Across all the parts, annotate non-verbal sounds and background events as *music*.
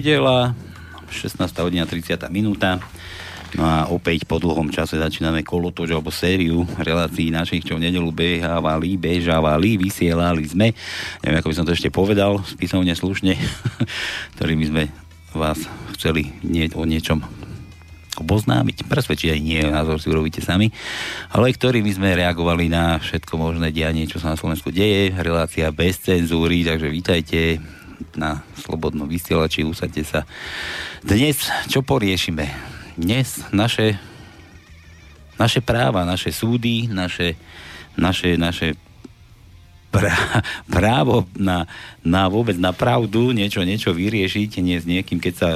nedela, 16. hodina 30. minúta. No a opäť po dlhom čase začíname kolotoč alebo sériu relácií našich, čo v nedelu behávali, bežávali, vysielali sme, neviem, ako by som to ešte povedal, spisovne slušne, *laughs* ktorými sme vás chceli nie, o niečom oboznámiť, presvedčiť aj nie, názor si urobíte sami, ale ktorými sme reagovali na všetko možné dianie, čo sa na Slovensku deje, relácia bez cenzúry, takže vítajte na Slobodnom vysielači, usadte sa. Dnes čo poriešime? dnes naše, naše práva, naše súdy, naše, naše, naše *laughs* právo na, na vôbec na pravdu, niečo, niečo vyriešiť, nie s niekým, keď sa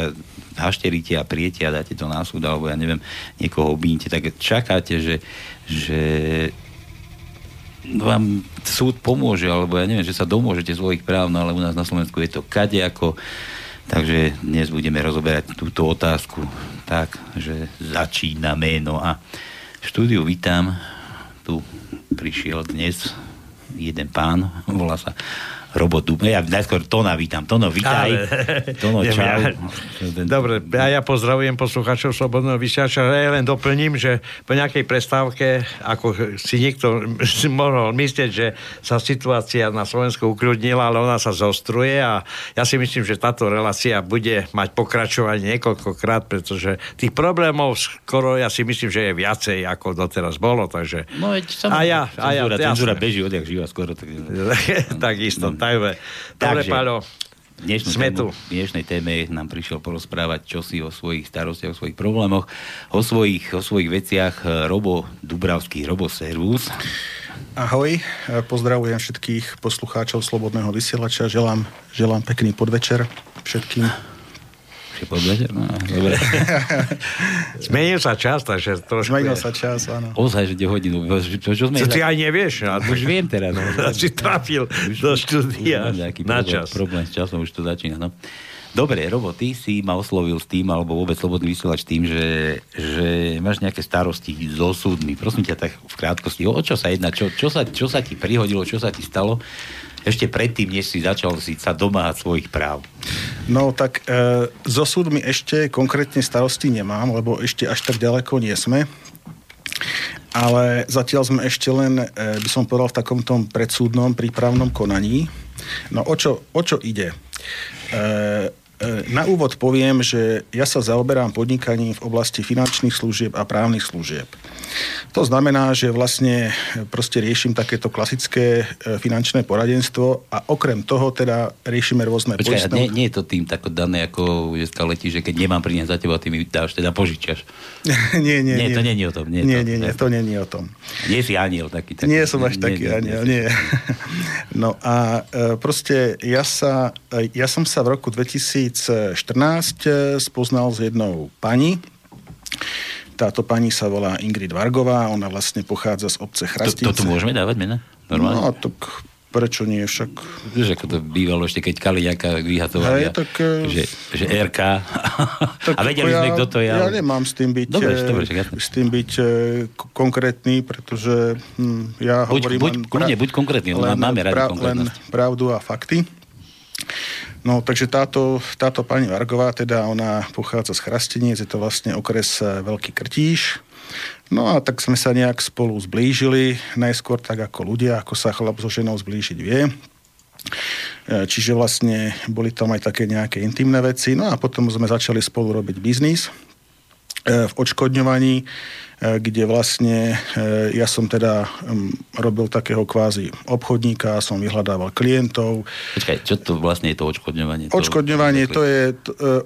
hašteríte a priete a dáte to na súd, alebo ja neviem, niekoho obínite, tak čakáte, že, že vám súd pomôže, alebo ja neviem, že sa domôžete svojich práv, no ale u nás na Slovensku je to kade ako Takže dnes budeme rozoberať túto otázku tak, že začíname. No a štúdiu vítam, tu prišiel dnes jeden pán, volá sa Robot Dub. Ja najskôr Tona vítam. Tono, vítaj. Ale... Tono, čau. Ja, dobre, ja, ja pozdravujem poslucháčov Slobodného vysiača. Ja len doplním, že po nejakej prestávke, ako si niekto si *laughs* mohol myslieť, že sa situácia na Slovensku ukľudnila, ale ona sa zostruje a ja si myslím, že táto relácia bude mať pokračovanie niekoľkokrát, pretože tých problémov skoro ja si myslím, že je viacej, ako doteraz bolo, takže... No, a ja, a ja, cenzúra, cenzúra beží odjak živa skoro. Tak... *laughs* Takisto, no. Takže, dobre, Paľo, dnešnú sme tému, tu. Dnešnej téme nám prišiel porozprávať čosi o svojich starostiach, o svojich problémoch, o svojich, o svojich veciach eh, Robo Dubravský, Robo Servus. Ahoj, eh, pozdravujem všetkých poslucháčov Slobodného vysielača, želám, želám pekný podvečer všetkým. Ešte podvečer? No, dobre. *laughs* Zmenil sa čas, takže trošku... Zmenil sa čas, áno. Ozaj, že hodinu. To, čo sme... To ty aj nevieš. A už viem teraz. No, *laughs* si trafil už, do štúdia na problém, čas. Problém s časom, už to začína. No. Dobre, Robo, ty si ma oslovil s tým, alebo vôbec slobodný vysielač tým, že, že máš nejaké starosti so súdmi. Prosím ťa tak v krátkosti, o čo sa jedná, čo, čo, sa, čo sa ti prihodilo, čo sa ti stalo, ešte predtým, než si začal si sa domáhať svojich práv? No tak e, so súdmi ešte konkrétne starosti nemám, lebo ešte až tak ďaleko nie sme. Ale zatiaľ sme ešte len, e, by som povedal, v takomto predsúdnom prípravnom konaní. No o čo, o čo ide? E, na úvod poviem, že ja sa zaoberám podnikaním v oblasti finančných služieb a právnych služieb. To znamená, že vlastne proste riešim takéto klasické e, finančné poradenstvo a okrem toho teda riešime rôzne Počkaj, poistné... nie, nie je to tým tako dané, ako dneska letí, že keď nemám priniesť za teba, ty mi dáš, teda požičiaš. nie, *laughs* nie, nie. Nie, to nie je o tom. Nie, nie, to, nie, nie, to nie je o tom. Nie si aniel taký. taký nie som až taký nie, aniel, nie. nie. *laughs* no a e, proste ja, sa, ja som sa v roku 2000 2014 eh, spoznal s jednou pani. Táto pani sa volá Ingrid Vargová, ona vlastne pochádza z obce Chrastince. To, toto môžeme dávať mena? Normálne? No, tak prečo nie však? Vieš, ako to bývalo ešte, keď Kaliňaka vyhatovali, tak, eh, že, že RK. *laughs* Tak a vedeli sme, ja, kto to je. Ja nemám s tým byť, dobre, dobre, s tým byť konkrétny, pretože hm, ja buď, hovorím buď, len... Kľudne, buď konkrétny, len, máme radi pra, len pravdu a fakty. No, takže táto, táto pani Vargová, teda ona pochádza z Chrasteniec, je to vlastne okres e, Veľký Krtíš. No a tak sme sa nejak spolu zblížili, najskôr tak ako ľudia, ako sa chlap so ženou zblížiť vie. E, čiže vlastne boli tam aj také nejaké intimné veci. No a potom sme začali spolu robiť biznis v odškodňovaní E, kde vlastne e, ja som teda robil takého kvázi obchodníka, som vyhľadával klientov. Počkaj, čo to vlastne je to odškodňovanie? Odškodňovanie to, je... To, e,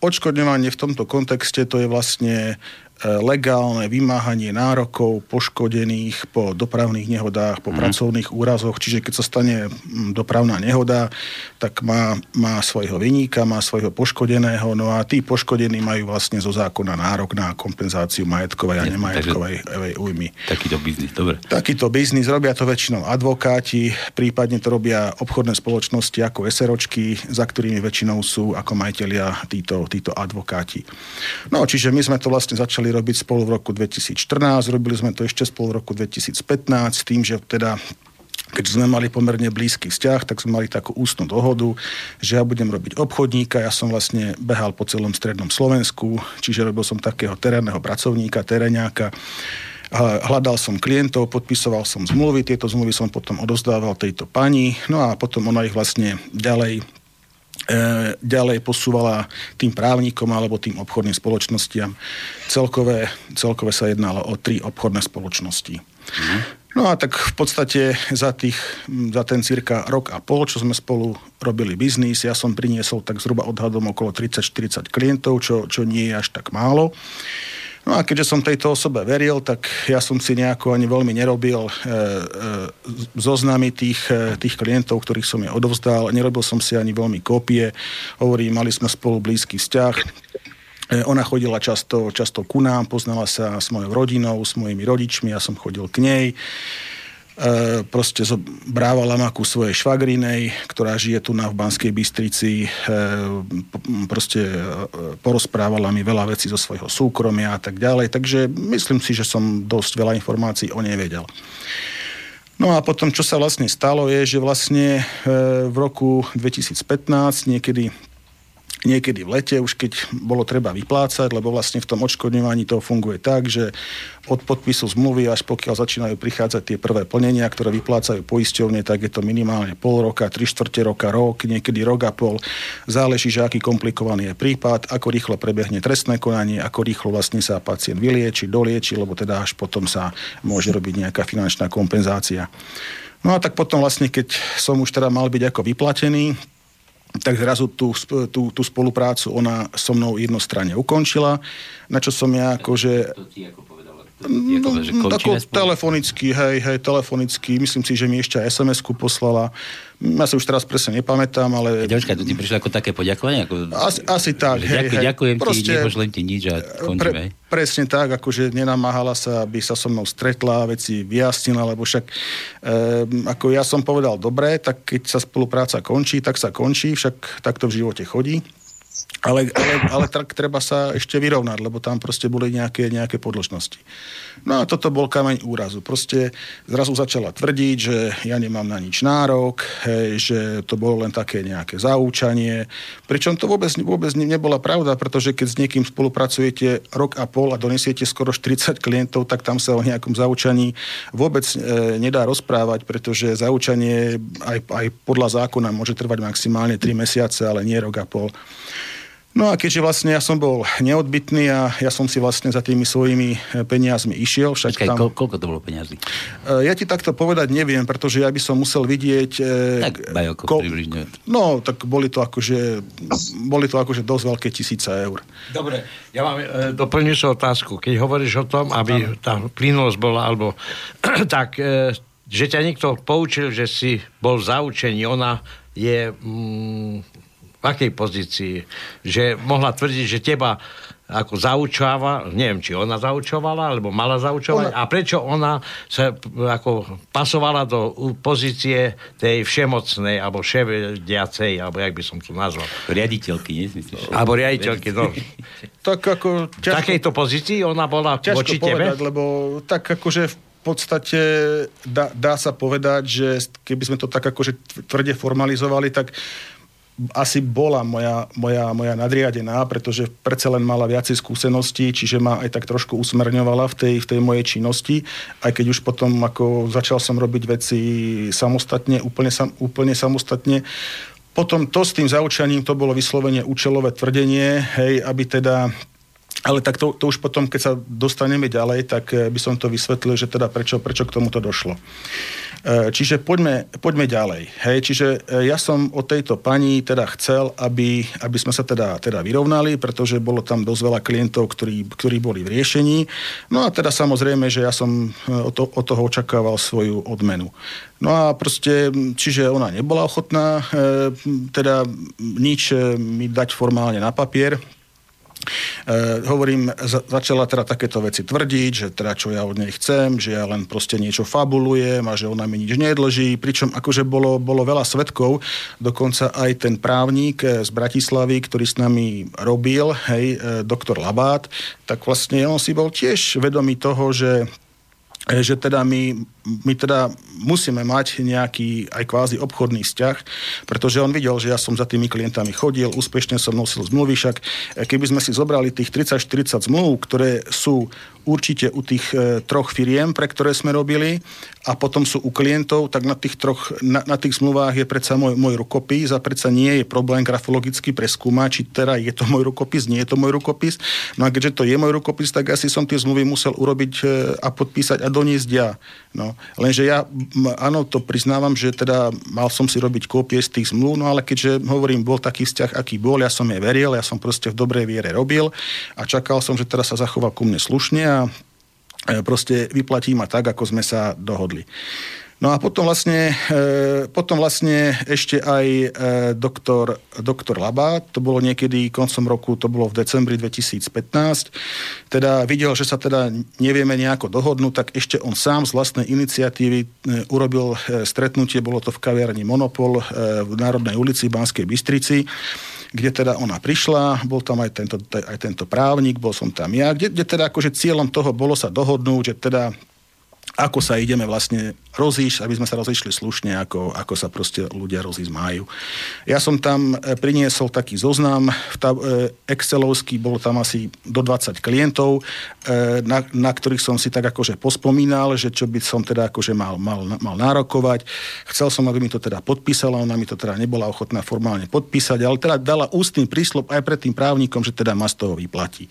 odškodňovanie v tomto kontexte to je vlastne legálne vymáhanie nárokov poškodených po dopravných nehodách, po mm. pracovných úrazoch. Čiže keď sa stane mm, dopravná nehoda, tak má, má svojho vyníka, má svojho poškodeného, no a tí poškodení majú vlastne zo zákona nárok na kompenzáciu majetkovej a nemajetkovej újmy. Takýto biznis, dobre. Takýto biznis robia to väčšinou advokáti, prípadne to robia obchodné spoločnosti ako SROčky, za ktorými väčšinou sú ako majiteľia títo, títo advokáti. No, čiže my sme to vlastne začali robiť spolu v roku 2014, robili sme to ešte spolu v roku 2015 tým, že teda keď sme mali pomerne blízky vzťah, tak sme mali takú ústnu dohodu, že ja budem robiť obchodníka, ja som vlastne behal po celom strednom Slovensku, čiže robil som takého terénneho pracovníka, teréňáka, hľadal som klientov, podpisoval som zmluvy, tieto zmluvy som potom odozdával tejto pani, no a potom ona ich vlastne ďalej ďalej posúvala tým právnikom alebo tým obchodným spoločnostiam. Celkové, celkové sa jednalo o tri obchodné spoločnosti. Mm. No a tak v podstate za, tých, za ten cirka rok a pol, čo sme spolu robili biznis, ja som priniesol tak zhruba odhadom okolo 30-40 klientov, čo, čo nie je až tak málo. No a keďže som tejto osobe veril, tak ja som si nejako ani veľmi nerobil e, e, zoznamy tých, e, tých klientov, ktorých som je odovzdal. Nerobil som si ani veľmi kópie. Hovorím, mali sme spolu blízky vzťah. E, ona chodila často, často ku nám, poznala sa s mojou rodinou, s mojimi rodičmi, ja som chodil k nej. E, proste brávala ma ku svojej švagrinej, ktorá žije tu na v Banskej Bystrici. E, proste e, porozprávala mi veľa vecí zo svojho súkromia a tak ďalej. Takže myslím si, že som dosť veľa informácií o nej vedel. No a potom, čo sa vlastne stalo, je, že vlastne v roku 2015, niekedy niekedy v lete, už keď bolo treba vyplácať, lebo vlastne v tom odškodňovaní to funguje tak, že od podpisu zmluvy až pokiaľ začínajú prichádzať tie prvé plnenia, ktoré vyplácajú poisťovne, tak je to minimálne pol roka, tri štvrte roka, rok, niekedy rok a pol. Záleží, že aký komplikovaný je prípad, ako rýchlo prebehne trestné konanie, ako rýchlo vlastne sa pacient vylieči, dolieči, lebo teda až potom sa môže robiť nejaká finančná kompenzácia. No a tak potom vlastne, keď som už teda mal byť ako vyplatený, tak zrazu tú, tú, tú spoluprácu ona so mnou jednostranne ukončila, na čo som ja akože... To ako No, ako telefonicky, hej, hej, telefonicky. Myslím si, že mi ešte SMS-ku poslala. Ja sa už teraz presne nepamätám, ale... Ďačka, to ti prišlo ako také poďakovanie? Ako... Asi, asi tak, hej, hej. Ďakujem Proste, ti, nepošlem ti nič a končíme. Pre, presne tak, akože nenamáhala sa, aby sa so mnou stretla, veci vyjasnila, lebo však e, ako ja som povedal, dobre, tak keď sa spolupráca končí, tak sa končí, však takto v živote chodí. Ale, ale, ale tak treba sa ešte vyrovnať, lebo tam proste boli nejaké, nejaké podložnosti. No a toto bol kameň úrazu. Proste zrazu začala tvrdiť, že ja nemám na nič nárok, hej, že to bolo len také nejaké zaúčanie. Pričom to vôbec, vôbec nebola pravda, pretože keď s niekým spolupracujete rok a pol a donesiete skoro 40 klientov, tak tam sa o nejakom zaučaní vôbec e, nedá rozprávať, pretože zaučanie aj, aj podľa zákona môže trvať maximálne 3 mesiace, ale nie rok a pol. No a keďže vlastne ja som bol neodbitný a ja som si vlastne za tými svojimi e, peniazmi išiel. Však Počkaj, tam... koľko to bolo peniazy? E, ja ti takto povedať neviem, pretože ja by som musel vidieť... E, tak bajoko ko... približne. No, tak boli to akože, boli to akože dosť veľké tisíce eur. Dobre, ja mám e, doplňujúcu otázku. Keď hovoríš o tom, aby tá plynulosť bola, alebo *clears throat* tak, e, že ťa niekto poučil, že si bol zaučený, ona je... Mm, v akej pozícii? Že mohla tvrdiť, že teba ako zaučáva, neviem, či ona zaučovala, alebo mala zaučovať, ona... a prečo ona sa ako pasovala do pozície tej všemocnej, alebo vševediacej, alebo jak by som to nazval. Riaditeľky, nie? Myslíš? Alebo riaditeľky, no. tak ako... Ťažko... V takejto pozícii ona bola voči tebe? Povedať, lebo tak akože v podstate dá, dá sa povedať, že keby sme to tak akože tvrde formalizovali, tak asi bola moja, moja, moja nadriadená, pretože predsa len mala viacej skúseností, čiže ma aj tak trošku usmerňovala v tej, v tej mojej činnosti, aj keď už potom ako začal som robiť veci samostatne, úplne, sam, úplne samostatne. Potom to s tým zaučaním, to bolo vyslovene účelové tvrdenie, hej, aby teda ale tak to, to už potom, keď sa dostaneme ďalej, tak eh, by som to vysvetlil, že teda prečo, prečo k tomuto došlo. E, čiže poďme, poďme ďalej. Hej, čiže e, ja som od tejto pani teda chcel, aby, aby sme sa teda, teda vyrovnali, pretože bolo tam dosť veľa klientov, ktorí, ktorí boli v riešení. No a teda samozrejme, že ja som e, od, to, od toho očakával svoju odmenu. No a proste, čiže ona nebola ochotná teda nič mi dať formálne na papier, E, hovorím, za, začala teda takéto veci tvrdiť, že teda čo ja od nej chcem, že ja len proste niečo fabulujem a že ona mi nič nedlží, pričom akože bolo, bolo veľa svetkov, dokonca aj ten právnik z Bratislavy, ktorý s nami robil, hej, e, doktor Labát, tak vlastne on si bol tiež vedomý toho, že že teda mi my teda musíme mať nejaký aj kvázi obchodný vzťah, pretože on videl, že ja som za tými klientami chodil, úspešne som nosil zmluvy, však keby sme si zobrali tých 30-40 zmluv, ktoré sú určite u tých e, troch firiem, pre ktoré sme robili a potom sú u klientov, tak na tých, troch, na, na tých zmluvách je predsa môj, môj rukopis a predsa nie je problém grafologicky preskúmať, či teda je to môj rukopis, nie je to môj rukopis. No a keďže to je môj rukopis, tak asi som tie zmluvy musel urobiť e, a podpísať a doniesť ja. No, lenže ja, áno, to priznávam, že teda mal som si robiť kópie z tých zmluv, no ale keďže hovorím, bol taký vzťah, aký bol, ja som je veril, ja som proste v dobrej viere robil a čakal som, že teraz sa zachoval ku mne slušne a E, proste vyplatí ma tak, ako sme sa dohodli. No a potom vlastne, e, potom vlastne ešte aj e, doktor, doktor Laba, to bolo niekedy koncom roku, to bolo v decembri 2015, teda videl, že sa teda nevieme nejako dohodnúť, tak ešte on sám z vlastnej iniciatívy urobil stretnutie, bolo to v kaviarni Monopol v Národnej ulici Banskej Bystrici kde teda ona prišla, bol tam aj tento, aj tento právnik, bol som tam ja, kde, kde teda akože cieľom toho bolo sa dohodnúť, že teda ako sa ideme vlastne rozísť, aby sme sa rozišli slušne, ako, ako sa proste ľudia rozísť majú. Ja som tam e, priniesol taký zoznam, v ta, e, Excelovský, bolo tam asi do 20 klientov, e, na, na ktorých som si tak akože pospomínal, že čo by som teda akože mal, mal, mal nárokovať. Chcel som, aby mi to teda podpísala, ona mi to teda nebola ochotná formálne podpísať, ale teda dala ústny prísľub aj pred tým právnikom, že teda ma z toho vyplatí.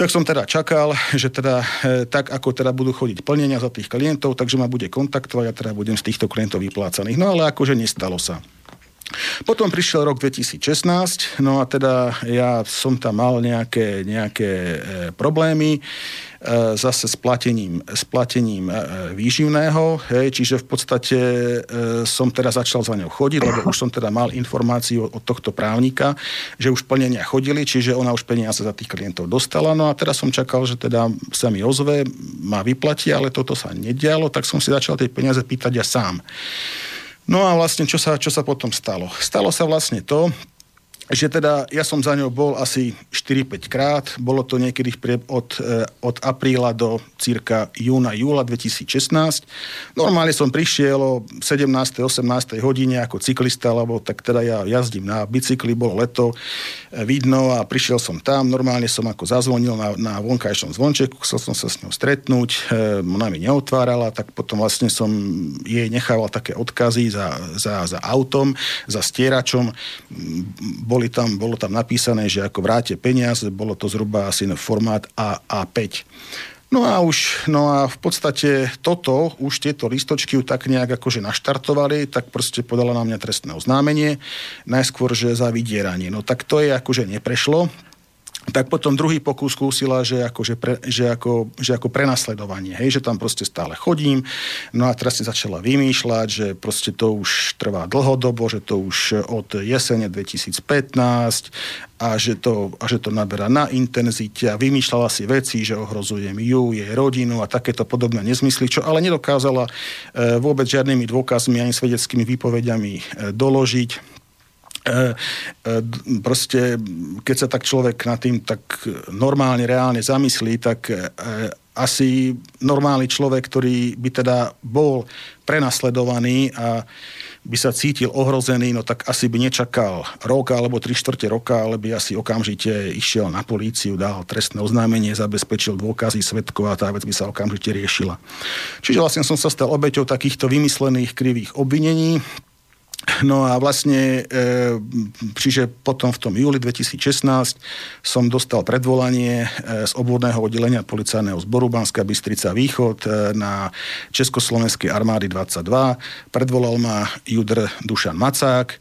Tak som teda čakal, že teda e, tak, ako teda budú chodiť plnenia za tých klientov, takže ma bude kontaktovať a teda budem z týchto klientov vyplácaných. No ale akože nestalo sa. Potom prišiel rok 2016, no a teda ja som tam mal nejaké, nejaké e, problémy. E, zase s platením, s platením e, výživného, hej, čiže v podstate som teda začal za ňou chodiť, lebo už som teda mal informáciu od tohto právnika, že už plnenia chodili, čiže ona už peniaze za tých klientov dostala, no a teraz som čakal, že teda sa mi ozve, má vyplatí, ale toto sa nedialo, tak som si začal tie peniaze pýtať ja sám. No a vlastne, čo sa, čo sa potom stalo? Stalo sa vlastne to, že teda ja som za ňou bol asi 4-5 krát, bolo to niekedy od, e, od apríla do cirka júna, júla 2016. Normálne som prišiel o 17. 18. hodine ako cyklista, lebo tak teda ja jazdím na bicykli, bolo leto, e, vidno a prišiel som tam, normálne som ako zazvonil na, na vonkajšom zvončeku, chcel som sa s ňou stretnúť, e, ona mi neotvárala, tak potom vlastne som jej nechával také odkazy za, za, za autom, za stieračom. Bol boli tam, bolo tam napísané, že ako vráte peniaze, bolo to zhruba asi na formát A, A5. No a už, no a v podstate toto, už tieto listočky ju tak nejak akože naštartovali, tak proste podala na mňa trestné oznámenie, najskôr, že za vydieranie. No tak to je akože neprešlo, tak potom druhý pokus skúsila, že ako, že, pre, že, ako, že ako prenasledovanie, hej, že tam proste stále chodím, no a teraz si začala vymýšľať, že proste to už trvá dlhodobo, že to už od jesene 2015 a že to, a že to naberá na intenzite a vymýšľala si veci, že ohrozujem ju, jej rodinu a takéto podobné nezmysly, čo ale nedokázala e, vôbec žiadnymi dôkazmi ani svedeckými výpovediami e, doložiť E, e, proste, keď sa tak človek nad tým tak normálne, reálne zamyslí, tak e, asi normálny človek, ktorý by teda bol prenasledovaný a by sa cítil ohrozený, no tak asi by nečakal rok alebo tri štvrte roka, ale by asi okamžite išiel na políciu, dal trestné oznámenie, zabezpečil dôkazy svetkov a tá vec by sa okamžite riešila. Čiže vlastne som sa stal obeťou takýchto vymyslených krivých obvinení, No a vlastne, e, čiže potom v tom júli 2016 som dostal predvolanie e, z obvodného oddelenia policajného zboru Banská Bystrica Východ e, na Československej armády 22. Predvolal ma Judr Dušan Macák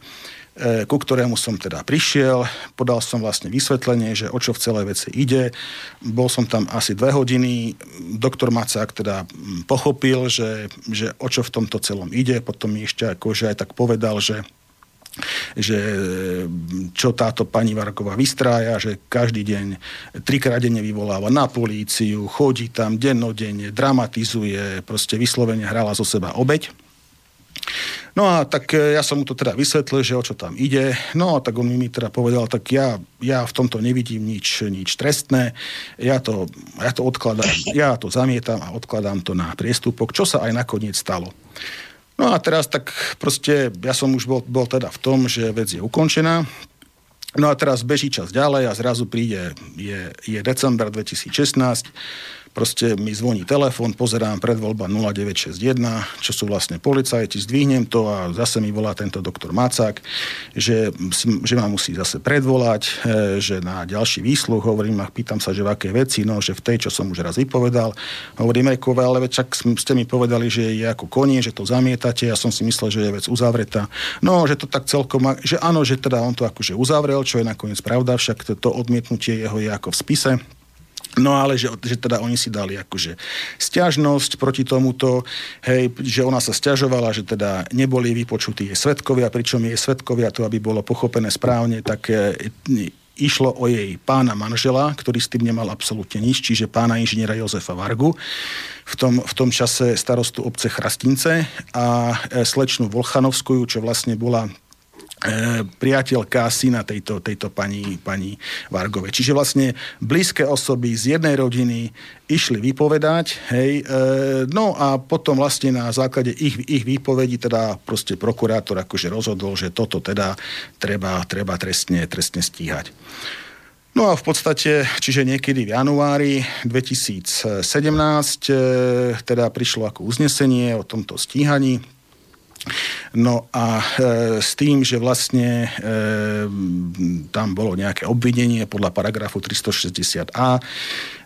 ku ktorému som teda prišiel. Podal som vlastne vysvetlenie, že o čo v celej veci ide. Bol som tam asi dve hodiny. Doktor Macák teda pochopil, že, že o čo v tomto celom ide. Potom mi ešte akože aj tak povedal, že že čo táto pani Varková vystrája, že každý deň trikrát denne vyvoláva na políciu, chodí tam dennodenne, dramatizuje, proste vyslovene hrala zo seba obeď. No a tak e, ja som mu to teda vysvetlil, že o čo tam ide. No a tak on mi teda povedal, tak ja, ja v tomto nevidím nič, nič trestné. Ja to, ja to odkladám, ja to zamietam a odkladám to na priestupok, čo sa aj nakoniec stalo. No a teraz tak proste, ja som už bol, bol teda v tom, že vec je ukončená. No a teraz beží čas ďalej a zrazu príde, je, je december 2016 proste mi zvoní telefón, pozerám predvoľba 0961, čo sú vlastne policajti, zdvihnem to a zase mi volá tento doktor Macák, že, že ma musí zase predvolať, e, že na ďalší výsluh, hovorím a pýtam sa, že v aké veci, no, že v tej, čo som už raz vypovedal, hovorím, Ekové, ale čak ste mi povedali, že je ako konie, že to zamietate, ja som si myslel, že je vec uzavretá. No, že to tak celkom, že áno, že teda on to akože uzavrel, čo je nakoniec pravda, však to, to odmietnutie jeho je ako v spise, No ale že, že teda oni si dali akože stiažnosť proti tomuto, hej, že ona sa stiažovala, že teda neboli vypočutí jej svetkovia, pričom jej svetkovia, to aby bolo pochopené správne, tak e, išlo o jej pána manžela, ktorý s tým nemal absolútne nič, čiže pána inžiniera Jozefa Vargu, v tom, v tom čase starostu obce Chrastince a e, slečnú Volchanovskú, čo vlastne bola priateľka syna tejto, tejto pani, pani Vargove. Čiže vlastne blízke osoby z jednej rodiny išli vypovedať, hej, e, no a potom vlastne na základe ich, ich výpovedí teda proste prokurátor akože rozhodol, že toto teda treba, treba trestne, trestne stíhať. No a v podstate, čiže niekedy v januári 2017 e, teda prišlo ako uznesenie o tomto stíhaní No a e, s tým, že vlastne e, tam bolo nejaké obvinenie podľa paragrafu 360a, Eh,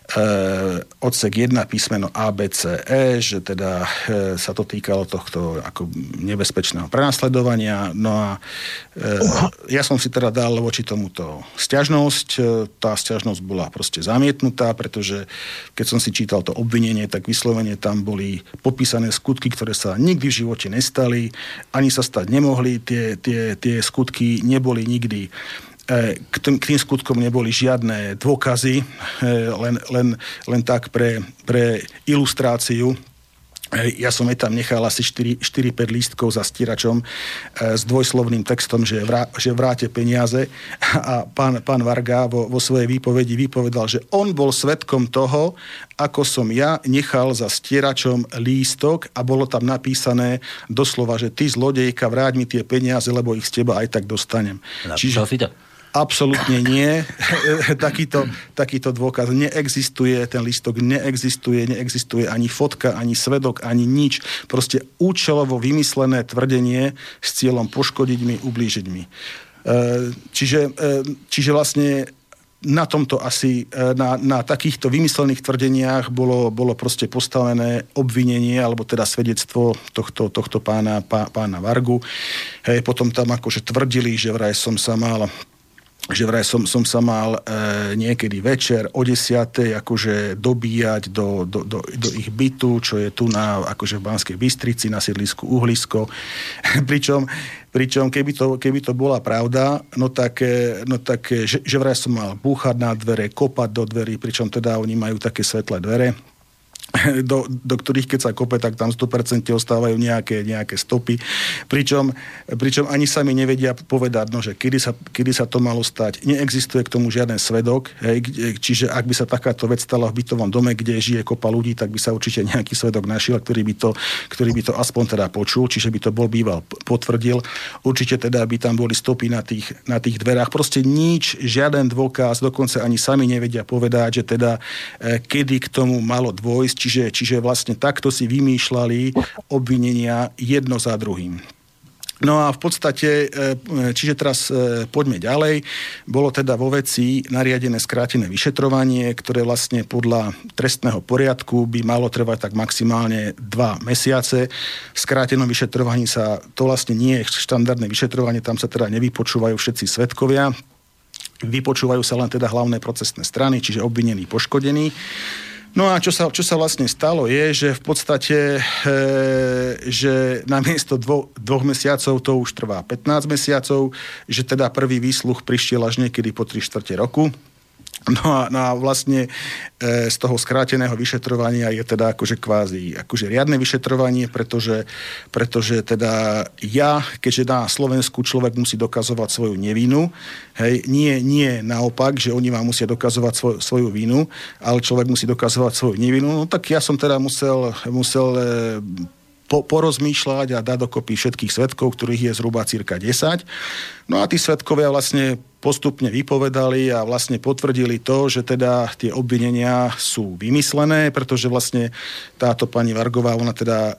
odsek 1 písmeno ABCE, že teda e, sa to týkalo tohto ako nebezpečného prenasledovania. No a e, ja som si teda dal voči tomuto stiažnosť. Tá stiažnosť bola proste zamietnutá, pretože keď som si čítal to obvinenie, tak vyslovene tam boli popísané skutky, ktoré sa nikdy v živote nestali, ani sa stať nemohli. Tie, tie, tie skutky neboli nikdy E, k tým, k tým skutkom neboli žiadne dôkazy, e, len, len, len tak pre, pre ilustráciu. E, ja som aj tam nechal asi 4-5 lístkov za stíračom s dvojslovným textom, že, vrá, že vráte peniaze *laughs* a pán, pán Varga vo, vo svojej výpovedi vypovedal, že on bol svetkom toho, ako som ja nechal za stieračom lístok a bolo tam napísané doslova, že ty zlodejka, vráť mi tie peniaze, lebo ich z teba aj tak dostanem. Čiže, si to? Absolútne *laughs* nie. *laughs* takýto, takýto dôkaz neexistuje, ten listok neexistuje, neexistuje ani fotka, ani svedok, ani nič. Proste účelovo vymyslené tvrdenie s cieľom poškodiť mi, ublížiť mi. E, čiže, e, čiže vlastne na tomto asi, e, na, na takýchto vymyslených tvrdeniach bolo, bolo proste postavené obvinenie, alebo teda svedectvo tohto, tohto pána, pá, pána Vargu. Hej, potom tam akože tvrdili, že vraj som sa mal že vraj som, som sa mal e, niekedy večer o desiatej akože dobíjať do, do, do, do ich bytu, čo je tu na, akože v Banskej Bystrici na sídlisku Uhlisko. *laughs* pričom, pričom keby, to, keby to bola pravda, no tak, e, no tak e, že, že vraj som mal búchať na dvere, kopať do dverí, pričom teda oni majú také svetlé dvere, *laughs* do, do ktorých keď sa kope, tak tam 100% ostávajú nejaké, nejaké stopy. Pričom, pričom ani sami nevedia povedať, no, že kedy sa, kedy sa to malo stať. Neexistuje k tomu žiaden svedok, hej, čiže ak by sa takáto vec stala v bytovom dome, kde žije kopa ľudí, tak by sa určite nejaký svedok našiel, ktorý by to, ktorý by to aspoň teda počul, čiže by to bol býval potvrdil. Určite teda by tam boli stopy na tých, na tých dverách. Proste nič, žiaden dôkaz, dokonca ani sami nevedia povedať, že teda e, kedy k tomu malo dôjsť, Čiže, čiže vlastne takto si vymýšľali obvinenia jedno za druhým. No a v podstate, e, čiže teraz e, poďme ďalej. Bolo teda vo veci nariadené skrátené vyšetrovanie, ktoré vlastne podľa trestného poriadku by malo trvať tak maximálne dva mesiace. V skrátenom vyšetrovaní sa, to vlastne nie je štandardné vyšetrovanie, tam sa teda nevypočúvajú všetci svetkovia, vypočúvajú sa len teda hlavné procesné strany, čiže obvinení, poškodení. No a čo sa, čo sa vlastne stalo je, že v podstate, e, že namiesto dvo, dvoch mesiacov to už trvá 15 mesiacov, že teda prvý výsluch prišiel až niekedy po 3 čtvrte roku. No a, no a vlastne e, z toho skráteného vyšetrovania je teda akože kvázi akože riadne vyšetrovanie, pretože, pretože teda ja, keďže na Slovensku človek musí dokazovať svoju nevinu, hej, nie, nie naopak, že oni vám musia dokazovať svoj, svoju vinu, ale človek musí dokazovať svoju nevinu, no tak ja som teda musel, musel e, po, porozmýšľať a dať dokopy všetkých svetkov, ktorých je zhruba cirka 10. No a tí svetkovia vlastne postupne vypovedali a vlastne potvrdili to, že teda tie obvinenia sú vymyslené, pretože vlastne táto pani Vargová, ona teda e,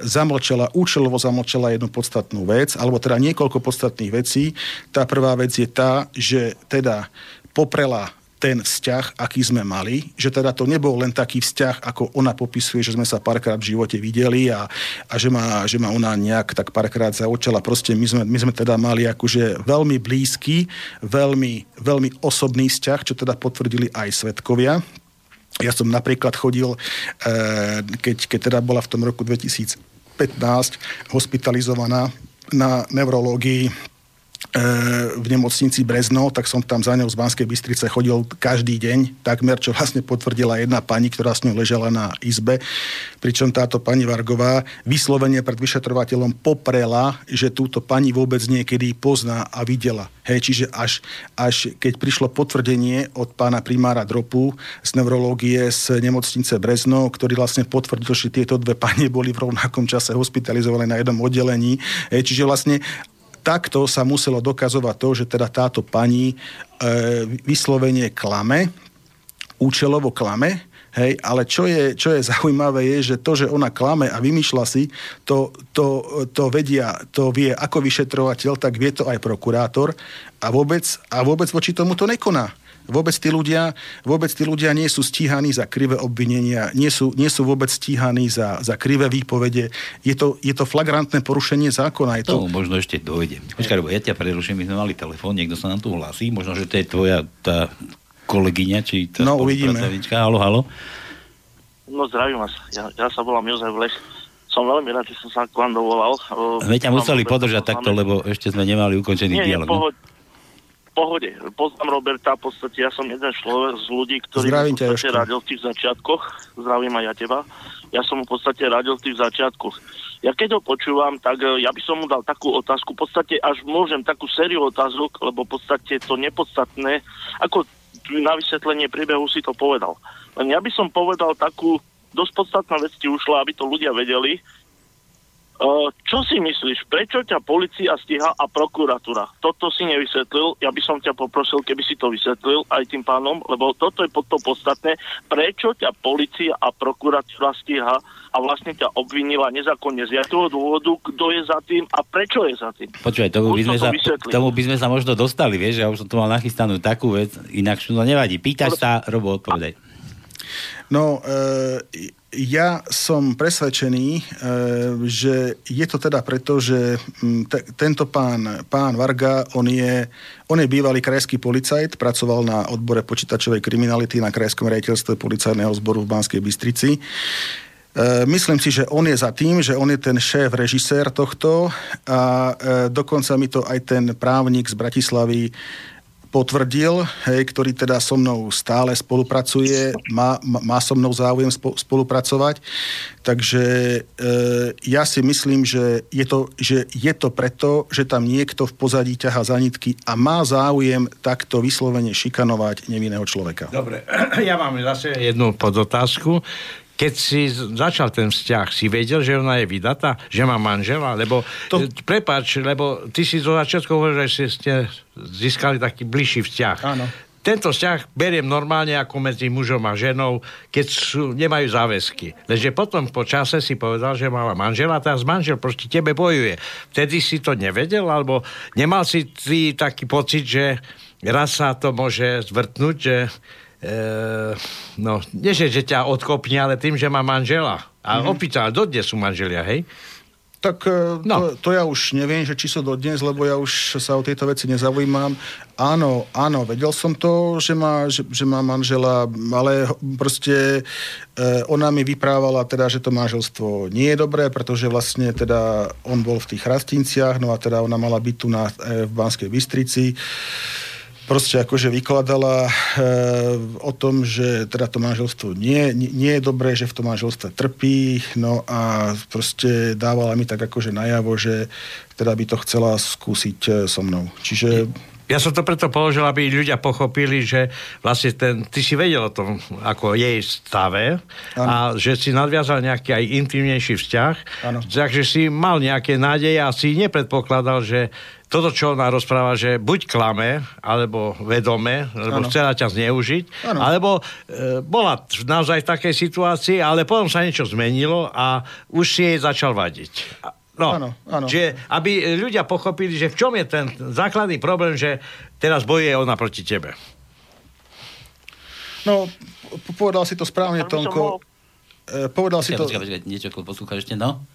zamlčala, účelovo zamlčala jednu podstatnú vec, alebo teda niekoľko podstatných vecí. Tá prvá vec je tá, že teda poprela ten vzťah, aký sme mali, že teda to nebol len taký vzťah, ako ona popisuje, že sme sa párkrát v živote videli a, a že, ma, že ma ona nejak tak párkrát zaočala. Proste my sme, my sme teda mali akože veľmi blízky, veľmi, veľmi osobný vzťah, čo teda potvrdili aj svetkovia. Ja som napríklad chodil, eh, keď, keď teda bola v tom roku 2015 hospitalizovaná na neurológii v nemocnici Brezno, tak som tam za ňou z Banskej Bystrice chodil každý deň, takmer, čo vlastne potvrdila jedna pani, ktorá s ňou ležela na izbe. Pričom táto pani Vargová vyslovene pred vyšetrovateľom poprela, že túto pani vôbec niekedy pozná a videla. Hej, čiže až, až keď prišlo potvrdenie od pána primára Dropu z neurológie z nemocnice Brezno, ktorý vlastne potvrdil, že tieto dve *laughs* pani boli v rovnakom čase hospitalizované na jednom oddelení. Hej, čiže vlastne takto sa muselo dokazovať to, že teda táto pani e, vyslovene klame, účelovo klame, hej, ale čo je, čo je *laughs* zaujímavé je, že to, že ona klame a vymýšľa si, to, to, to vedia, to vie ako vyšetrovateľ, tak vie to aj prokurátor a vôbec, a vôbec voči tomu to nekoná. Vôbec tí ľudia, vôbec tí ľudia nie sú stíhaní za krivé obvinenia, nie sú, nie sú vôbec stíhaní za, za krivé výpovede. Je to, je to flagrantné porušenie zákona. Je to... Tomu možno ešte dojde. Počkaj, lebo ja ťa preruším, my sme mali telefón, niekto sa nám tu hlasí, možno, že to je tvoja tá kolegyňa, či tá no, uvidíme. Halo, halo. No zdravím vás, ja, ja sa volám Jozef Leš. Som veľmi rád, že som sa k vám dovolal. My ťa museli podržať takto, lebo ešte sme nemali ukončený nie, dialog. Nie, pohod, pohode. Poznám Roberta, v podstate ja som jeden človek z ľudí, ktorý Zdravím v podstate radil v tých začiatkoch. Zdravím aj ja teba. Ja som v podstate radil v tých začiatkoch. Ja keď ho počúvam, tak e, ja by som mu dal takú otázku, v podstate až môžem takú sériu otázok, lebo v podstate to nepodstatné, ako na vysvetlenie priebehu si to povedal. Len ja by som povedal takú dosť podstatná vec ti ušla, aby to ľudia vedeli, čo si myslíš, prečo ťa policia stíha a prokuratúra? Toto si nevysvetlil, ja by som ťa poprosil, keby si to vysvetlil aj tým pánom, lebo toto je pod to podstatné. Prečo ťa policia a prokuratúra stíha a vlastne ťa obvinila nezákonne z jakého dôvodu, kto je za tým a prečo je za tým? Počúvaj, tomu by, sme sa, tomu by sme sa možno dostali, vieš, ja už som tu mal nachystanú takú vec, inak to nevadí. Pýtaš sa, Robo, odpovedaj. No, e, ja som presvedčený, e, že je to teda preto, že te, tento pán, pán Varga, on je, on je bývalý krajský policajt, pracoval na odbore počítačovej kriminality na krajskom rejiteľstve policajného zboru v Banskej Bystrici. E, myslím si, že on je za tým, že on je ten šéf, režisér tohto a e, dokonca mi to aj ten právnik z Bratislavy potvrdil, hej, ktorý teda so mnou stále spolupracuje, má, má so mnou záujem spolupracovať. Takže e, ja si myslím, že je, to, že je to preto, že tam niekto v pozadí ťaha za nitky a má záujem takto vyslovene šikanovať nevinného človeka. Dobre, *clears throat* ja mám zase jednu podotázku keď si začal ten vzťah, si vedel, že ona je vydatá, že má manžela? Lebo, to... prepáč, lebo ty si zo začiatku hovoril, že ste získali taký bližší vzťah. Áno. Tento vzťah beriem normálne ako medzi mužom a ženou, keď sú, nemajú záväzky. Lenže potom po čase si povedal, že mala manžela, teraz manžel proti tebe bojuje. Vtedy si to nevedel, alebo nemal si ty taký pocit, že raz sa to môže zvrtnúť, že e, no, nie že, že ťa odkopne, ale tým, že má manžela. A mm-hmm. opýta, dodnes sú manželia, hej? Tak e, no. to, to ja už neviem, že či sú dodnes, lebo ja už sa o tejto veci nezaujímam. Áno, áno, vedel som to, že má, že, že má manžela, ale proste e, ona mi vyprávala teda, že to manželstvo nie je dobré, pretože vlastne teda on bol v tých Rastinciach, no a teda ona mala byť tu na, e, v Banskej Bystrici. Proste akože vykladala e, o tom, že teda to manželstvo nie, nie, nie je dobré, že v tom manželstve trpí, no a proste dávala mi tak akože najavo, že teda by to chcela skúsiť e, so mnou. Čiže... Ja som to preto položil, aby ľudia pochopili, že vlastne ten, ty si vedel o tom, ako jej stave ano. a že si nadviazal nejaký aj intimnejší vzťah. Ano. Takže si mal nejaké nádeje a si nepredpokladal, že toto, čo ona rozpráva, že buď klame, alebo vedome, lebo ano. chcela ťa zneužiť, ano. alebo e, bola naozaj v takej situácii, ale potom sa niečo zmenilo a už si jej začal vadiť. No, ano, ano. Že, aby ľudia pochopili, že v čom je ten základný problém, že teraz bojuje ona proti tebe. No, povedal si to správne, Tonko. Mohol... E, povedal si to... Počkaj, počkaj, niečo poslúchaš ešte, no?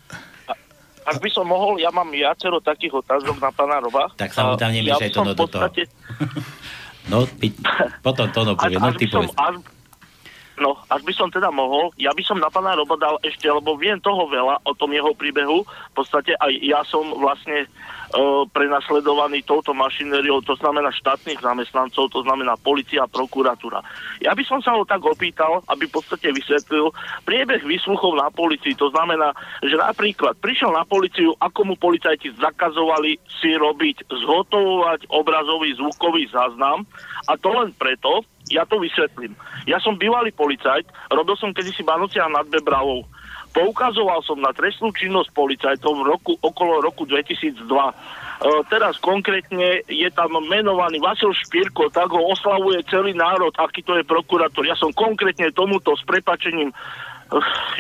ak by som mohol, ja mám viacero takých otázok na pána Roba. Tak sa mu tam nemiešaj ja to *laughs* no do toho. no, potom to no povie, no ty povedz. Až, no, ak by som teda mohol, ja by som na pána Roba dal ešte, lebo viem toho veľa o tom jeho príbehu. V podstate aj ja som vlastne prenasledovaní touto mašinériou, to znamená štátnych zamestnancov, to znamená policia prokuratúra. Ja by som sa ho tak opýtal, aby v podstate vysvetlil priebeh výsluchov na policii. To znamená, že napríklad prišiel na policiu, ako mu policajti zakazovali si robiť, zhotovovať obrazový zvukový záznam a to len preto, ja to vysvetlím. Ja som bývalý policajt, robil som kedysi Banocia nad Bebravou Poukazoval som na trestnú činnosť policajtov v roku, okolo roku 2002. E, teraz konkrétne je tam menovaný Vasil Špírko, tak ho oslavuje celý národ, aký to je prokurátor. Ja som konkrétne tomuto s prepačením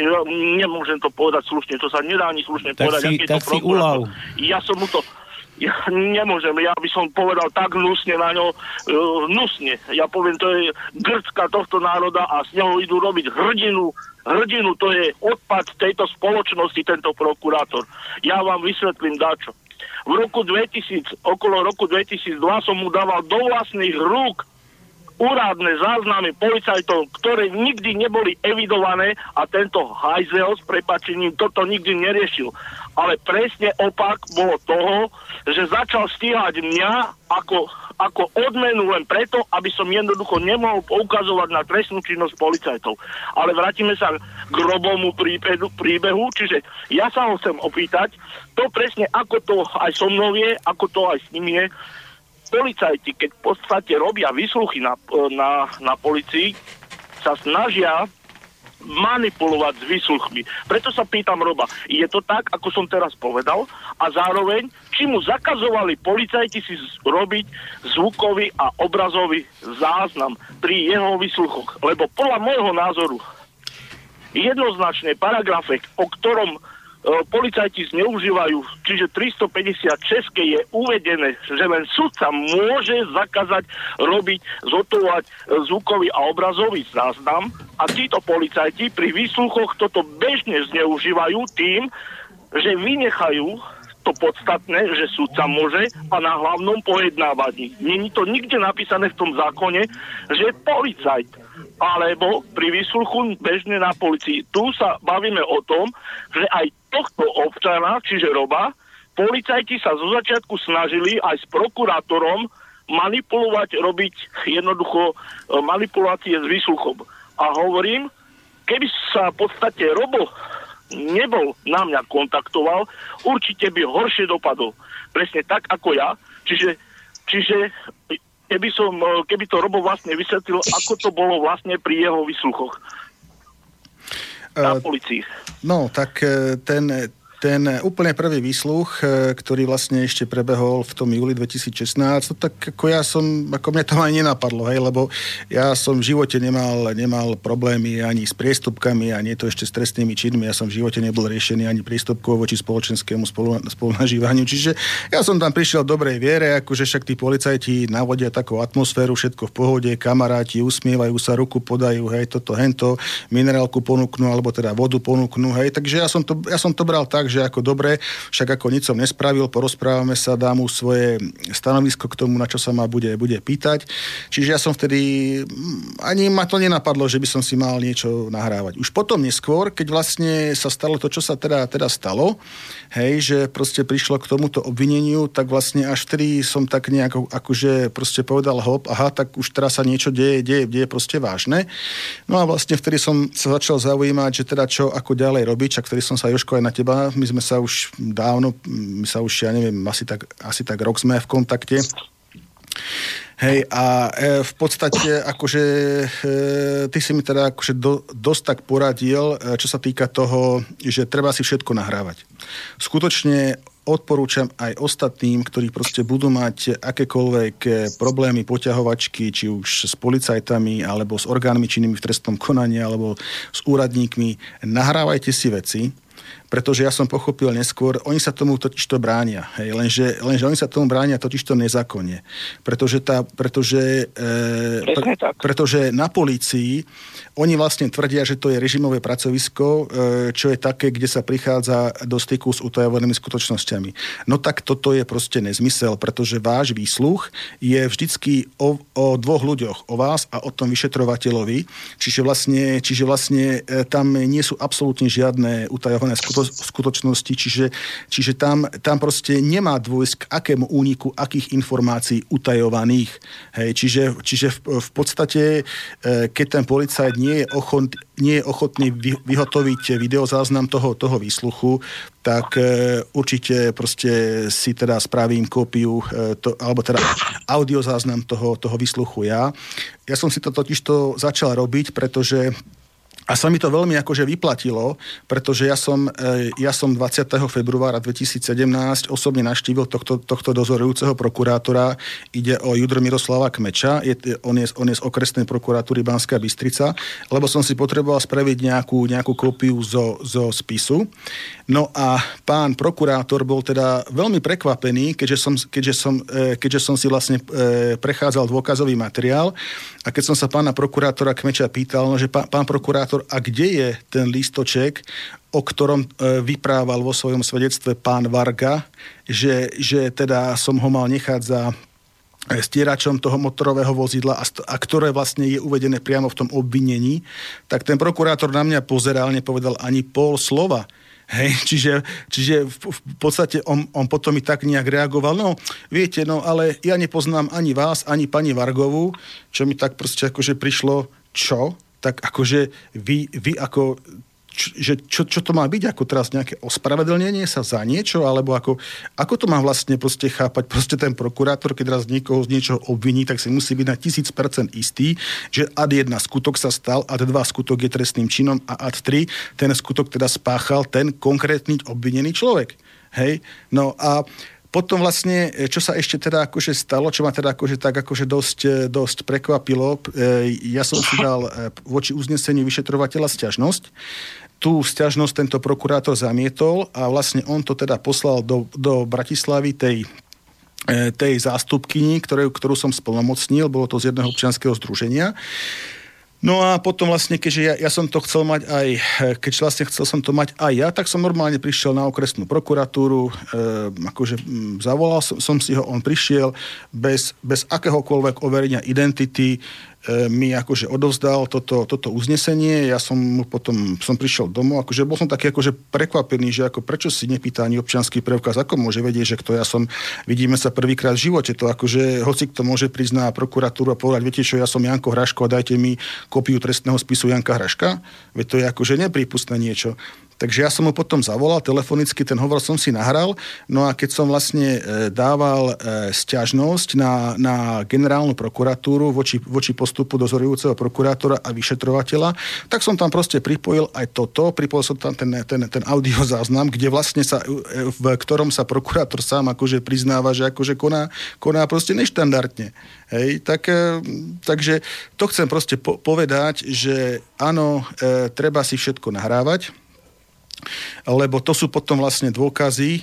ja nemôžem to povedať slušne, to sa nedá ani slušne tak povedať, si, tak to prokurátor. Ja som mu to ja nemôžem, ja by som povedal tak hnusne na ňo, uh, hnusne. Ja poviem, to je grcka tohto národa a z neho idú robiť hrdinu, hrdinu, to je odpad tejto spoločnosti, tento prokurátor. Ja vám vysvetlím dačo. V roku 2000, okolo roku 2002 som mu dával do vlastných rúk úradné záznamy policajtov, ktoré nikdy neboli evidované a tento hajzel s prepačením toto nikdy neriešil. Ale presne opak bolo toho, že začal stíhať mňa ako ako odmenu len preto, aby som jednoducho nemohol poukazovať na trestnú činnosť policajtov. Ale vrátime sa k robomu príbehu, príbehu, čiže ja sa ho chcem opýtať, to presne ako to aj so mnou je, ako to aj s ním je, policajti, keď v podstate robia vysluchy na, na, na policii, sa snažia manipulovať s výsluchmi. Preto sa pýtam Roba, je to tak, ako som teraz povedal, a zároveň, či mu zakazovali policajti si robiť zvukový a obrazový záznam pri jeho výsluchoch. Lebo podľa môjho názoru jednoznačne paragrafe, o ktorom E, policajti zneužívajú, čiže 356 je uvedené, že len sudca môže zakázať robiť, zotovať e, zvukový a obrazový záznam a títo policajti pri výsluchoch toto bežne zneužívajú tým, že vynechajú to podstatné, že súdca môže a na hlavnom pojednávaní. Není to nikde napísané v tom zákone, že policajt alebo pri výsluchu bežne na policii. Tu sa bavíme o tom, že aj tohto občana, čiže Roba, policajti sa zo začiatku snažili aj s prokurátorom manipulovať, robiť jednoducho e, manipulácie s výsluchom. A hovorím, keby sa v podstate Robo nebol na mňa kontaktoval, určite by horšie dopadol. Presne tak ako ja. Čiže, čiže keby, som, e, keby to Robo vlastne vysvetlil, ako to bolo vlastne pri jeho vysluchoch na uh, policii. No, tak e, ten, ten úplne prvý výsluch, e, ktorý vlastne ešte prebehol v tom júli 2016, to tak ako ja som, ako mňa to ani nenapadlo, hej, lebo ja som v živote nemal, nemal problémy ani s priestupkami, ani to ešte s trestnými činmi, ja som v živote nebol riešený ani priestupkov voči spoločenskému spolu, spolunažívaniu, čiže ja som tam prišiel v dobrej viere, akože však tí policajti navodia takú atmosféru, všetko v pohode, kamaráti usmievajú sa, ruku podajú, hej, toto, hento, minerálku ponúknú, alebo teda vodu ponúknú, hej, takže ja som to, ja som to bral tak, že ako dobre, však ako nič som nespravil, porozprávame sa, dá mu svoje stanovisko k tomu, na čo sa ma bude, bude pýtať. Čiže ja som vtedy, mm, ani ma to nenapadlo, že by som si mal niečo nahrávať. Už potom neskôr, keď vlastne sa stalo to, čo sa teda, teda stalo, hej, že proste prišlo k tomuto obvineniu, tak vlastne až vtedy som tak nejako akože proste povedal hop, aha, tak už teraz sa niečo deje, deje, deje proste vážne. No a vlastne vtedy som sa začal zaujímať, že teda čo, ako ďalej robiť, čak vtedy som sa Joško aj na teba, my sme sa už dávno, my sa už, ja neviem, asi tak, asi tak rok sme v kontakte. Hej, a e, v podstate, akože e, ty si mi teda akože do, dosť tak poradil, e, čo sa týka toho, že treba si všetko nahrávať. Skutočne odporúčam aj ostatným, ktorí proste budú mať akékoľvek e, problémy, poťahovačky, či už s policajtami, alebo s orgánmi činnými v trestnom konaní, alebo s úradníkmi, nahrávajte si veci, pretože ja som pochopil neskôr, oni sa tomu totiž to bránia. Hej, lenže, lenže oni sa tomu bránia totiž to nezákonne. Pretože, tá, pretože, e, pre, pretože na polícii oni vlastne tvrdia, že to je režimové pracovisko, e, čo je také, kde sa prichádza do styku s utajovanými skutočnosťami. No tak toto je proste nezmysel, pretože váš výsluch je vždycky o, o dvoch ľuďoch, o vás a o tom vyšetrovateľovi. Čiže vlastne, čiže vlastne e, tam nie sú absolútne žiadne utajované skutočnosti skutočnosti, čiže, čiže tam, tam proste nemá dôjsť k akému úniku akých informácií utajovaných. Hej, čiže, čiže v, v podstate, e, keď ten policajt nie je, ochot, nie je ochotný vy, vyhotoviť videozáznam toho, toho výsluchu, tak e, určite proste si teda spravím kópiu, e, to, alebo teda audiozáznam toho, toho výsluchu ja. Ja som si to totiž to začal robiť, pretože a sa mi to veľmi akože vyplatilo, pretože ja som, e, ja som 20. februára 2017 osobne naštívil tohto, tohto dozorujúceho prokurátora. Ide o Judr Miroslava Kmeča, je, on, je, on je z okresnej prokuratúry Banská Bystrica, lebo som si potreboval spraviť nejakú, nejakú kópiu zo, zo spisu. No a pán prokurátor bol teda veľmi prekvapený, keďže som, keďže som, e, keďže som si vlastne e, prechádzal dôkazový materiál a keď som sa pána prokurátora Kmeča pýtal, no, že pán, pán prokurátor, a kde je ten listoček, o ktorom e, vyprával vo svojom svedectve pán Varga, že, že teda som ho mal nechať za stieračom toho motorového vozidla a, st- a ktoré vlastne je uvedené priamo v tom obvinení, tak ten prokurátor na mňa pozeral, nepovedal ani pol slova. Hej, *laughs* čiže, čiže v, v podstate on, on potom mi tak nejak reagoval, no viete, no ale ja nepoznám ani vás, ani pani Vargovú, čo mi tak proste akože prišlo, čo? Tak akože vy, vy ako že čo, čo to má byť, ako teraz nejaké ospravedlnenie sa za niečo, alebo ako, ako to má vlastne proste chápať proste ten prokurátor, keď raz niekoho z niečoho obviní, tak si musí byť na tisíc percent istý, že ad jedna skutok sa stal, ad dva skutok je trestným činom a ad tri ten skutok teda spáchal ten konkrétny obvinený človek. Hej? No a potom vlastne, čo sa ešte teda akože stalo, čo ma teda akože tak akože dosť, dosť prekvapilo, e, ja som si dal e, voči uzneseniu vyšetrovateľa sťažnosť, tú stiažnosť tento prokurátor zamietol a vlastne on to teda poslal do, do Bratislavy tej e, tej zástupkyni, ktoré, ktorú som splnomocnil, bolo to z jedného občianského združenia. No a potom vlastne, keďže ja, ja som to chcel mať aj, keď vlastne chcel som to mať aj ja, tak som normálne prišiel na okresnú prokuratúru, e, akože m, zavolal som, som si ho, on prišiel bez, bez akéhokoľvek overenia identity, E, mi akože odovzdal toto, toto uznesenie, ja som mu potom som prišiel domov, akože bol som taký akože prekvapený, že ako prečo si nepýta ani občianský preukaz, ako môže vedieť, že kto ja som, vidíme sa prvýkrát v živote, to akože hoci kto môže prísť na prokuratúru a povedať, viete čo, ja som Janko Hraško a dajte mi kopiu trestného spisu Janka Hraška, veď to je akože neprípustné niečo. Takže ja som mu potom zavolal telefonicky, ten hovor som si nahral, no a keď som vlastne e, dával e, stiažnosť na, na generálnu prokuratúru voči, voči postupu dozorujúceho prokurátora a vyšetrovateľa, tak som tam proste pripojil aj toto, pripojil som tam ten, ten, ten audiozáznam, kde vlastne sa, e, v ktorom sa prokurátor sám akože priznáva, že akože koná, koná proste neštandardne. Hej, tak, takže to chcem proste po- povedať, že áno, e, treba si všetko nahrávať, lebo to sú potom vlastne dôkazy, e,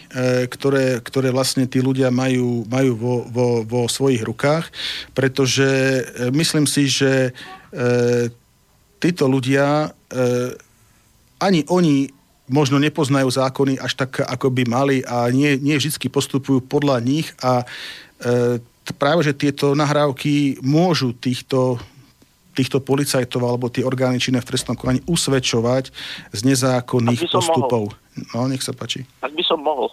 ktoré, ktoré vlastne tí ľudia majú, majú vo, vo, vo svojich rukách, pretože e, myslím si, že e, títo ľudia ani oni možno nepoznajú zákony až tak, ako by mali a nie, nie vždy postupujú podľa nich a práve, že tieto nahrávky môžu týchto týchto policajtov alebo tie orgány činné v trestnom konaní usvedčovať z nezákonných postupov. Mohol. No, nech sa páči. Ak by som mohol,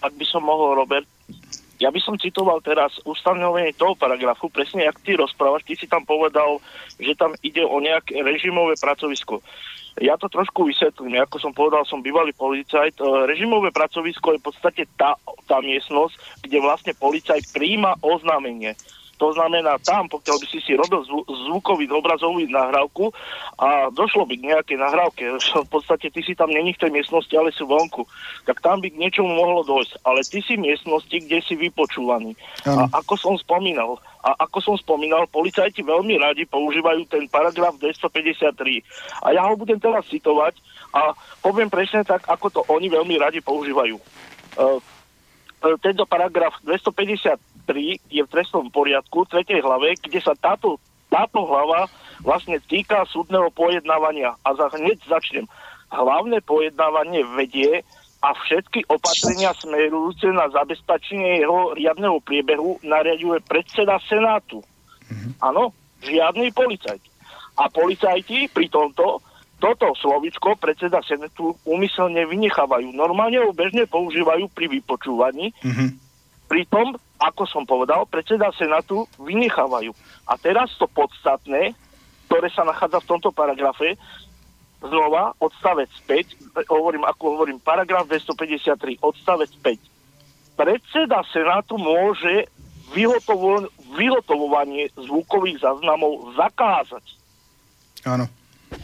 ak by som mohol, Robert, ja by som citoval teraz ustanovenie toho paragrafu, presne jak ty rozprávaš, ty si tam povedal, že tam ide o nejaké režimové pracovisko. Ja to trošku vysvetlím. Ako som povedal, som bývalý policajt. E, režimové pracovisko je v podstate tá, tá miestnosť, kde vlastne policajt príjma oznámenie. To znamená, tam, pokiaľ by si si robil zvukový obrazový nahrávku a došlo by k nejakej nahrávke, *laughs* v podstate ty si tam není v tej miestnosti, ale si vonku, tak tam by k niečomu mohlo dojsť. Ale ty si v miestnosti, kde si vypočúvaný. A ako som spomínal, a ako som spomínal, policajti veľmi radi používajú ten paragraf 253. A ja ho budem teraz citovať a poviem presne tak, ako to oni veľmi radi používajú. Uh, tento paragraf 253 je v trestnom poriadku, tretej hlave, kde sa táto, táto hlava vlastne týka súdneho pojednávania. A za, hneď začnem. Hlavné pojednávanie vedie a všetky opatrenia smerujúce na zabezpečenie jeho riadneho priebehu nariaduje predseda Senátu. Mm-hmm. Áno, žiadny policajt. A policajti pri tomto toto slovičko predseda Senátu úmyselne vynechávajú. Normálne ho bežne používajú pri vypočúvaní. Mm-hmm Pritom, ako som povedal, predseda Senátu vynechávajú. A teraz to podstatné, ktoré sa nachádza v tomto paragrafe, znova odstavec 5, hovorím, ako hovorím, paragraf 253, odstavec 5. Predseda Senátu môže vyhotovo- vyhotovovanie zvukových záznamov zakázať. Áno.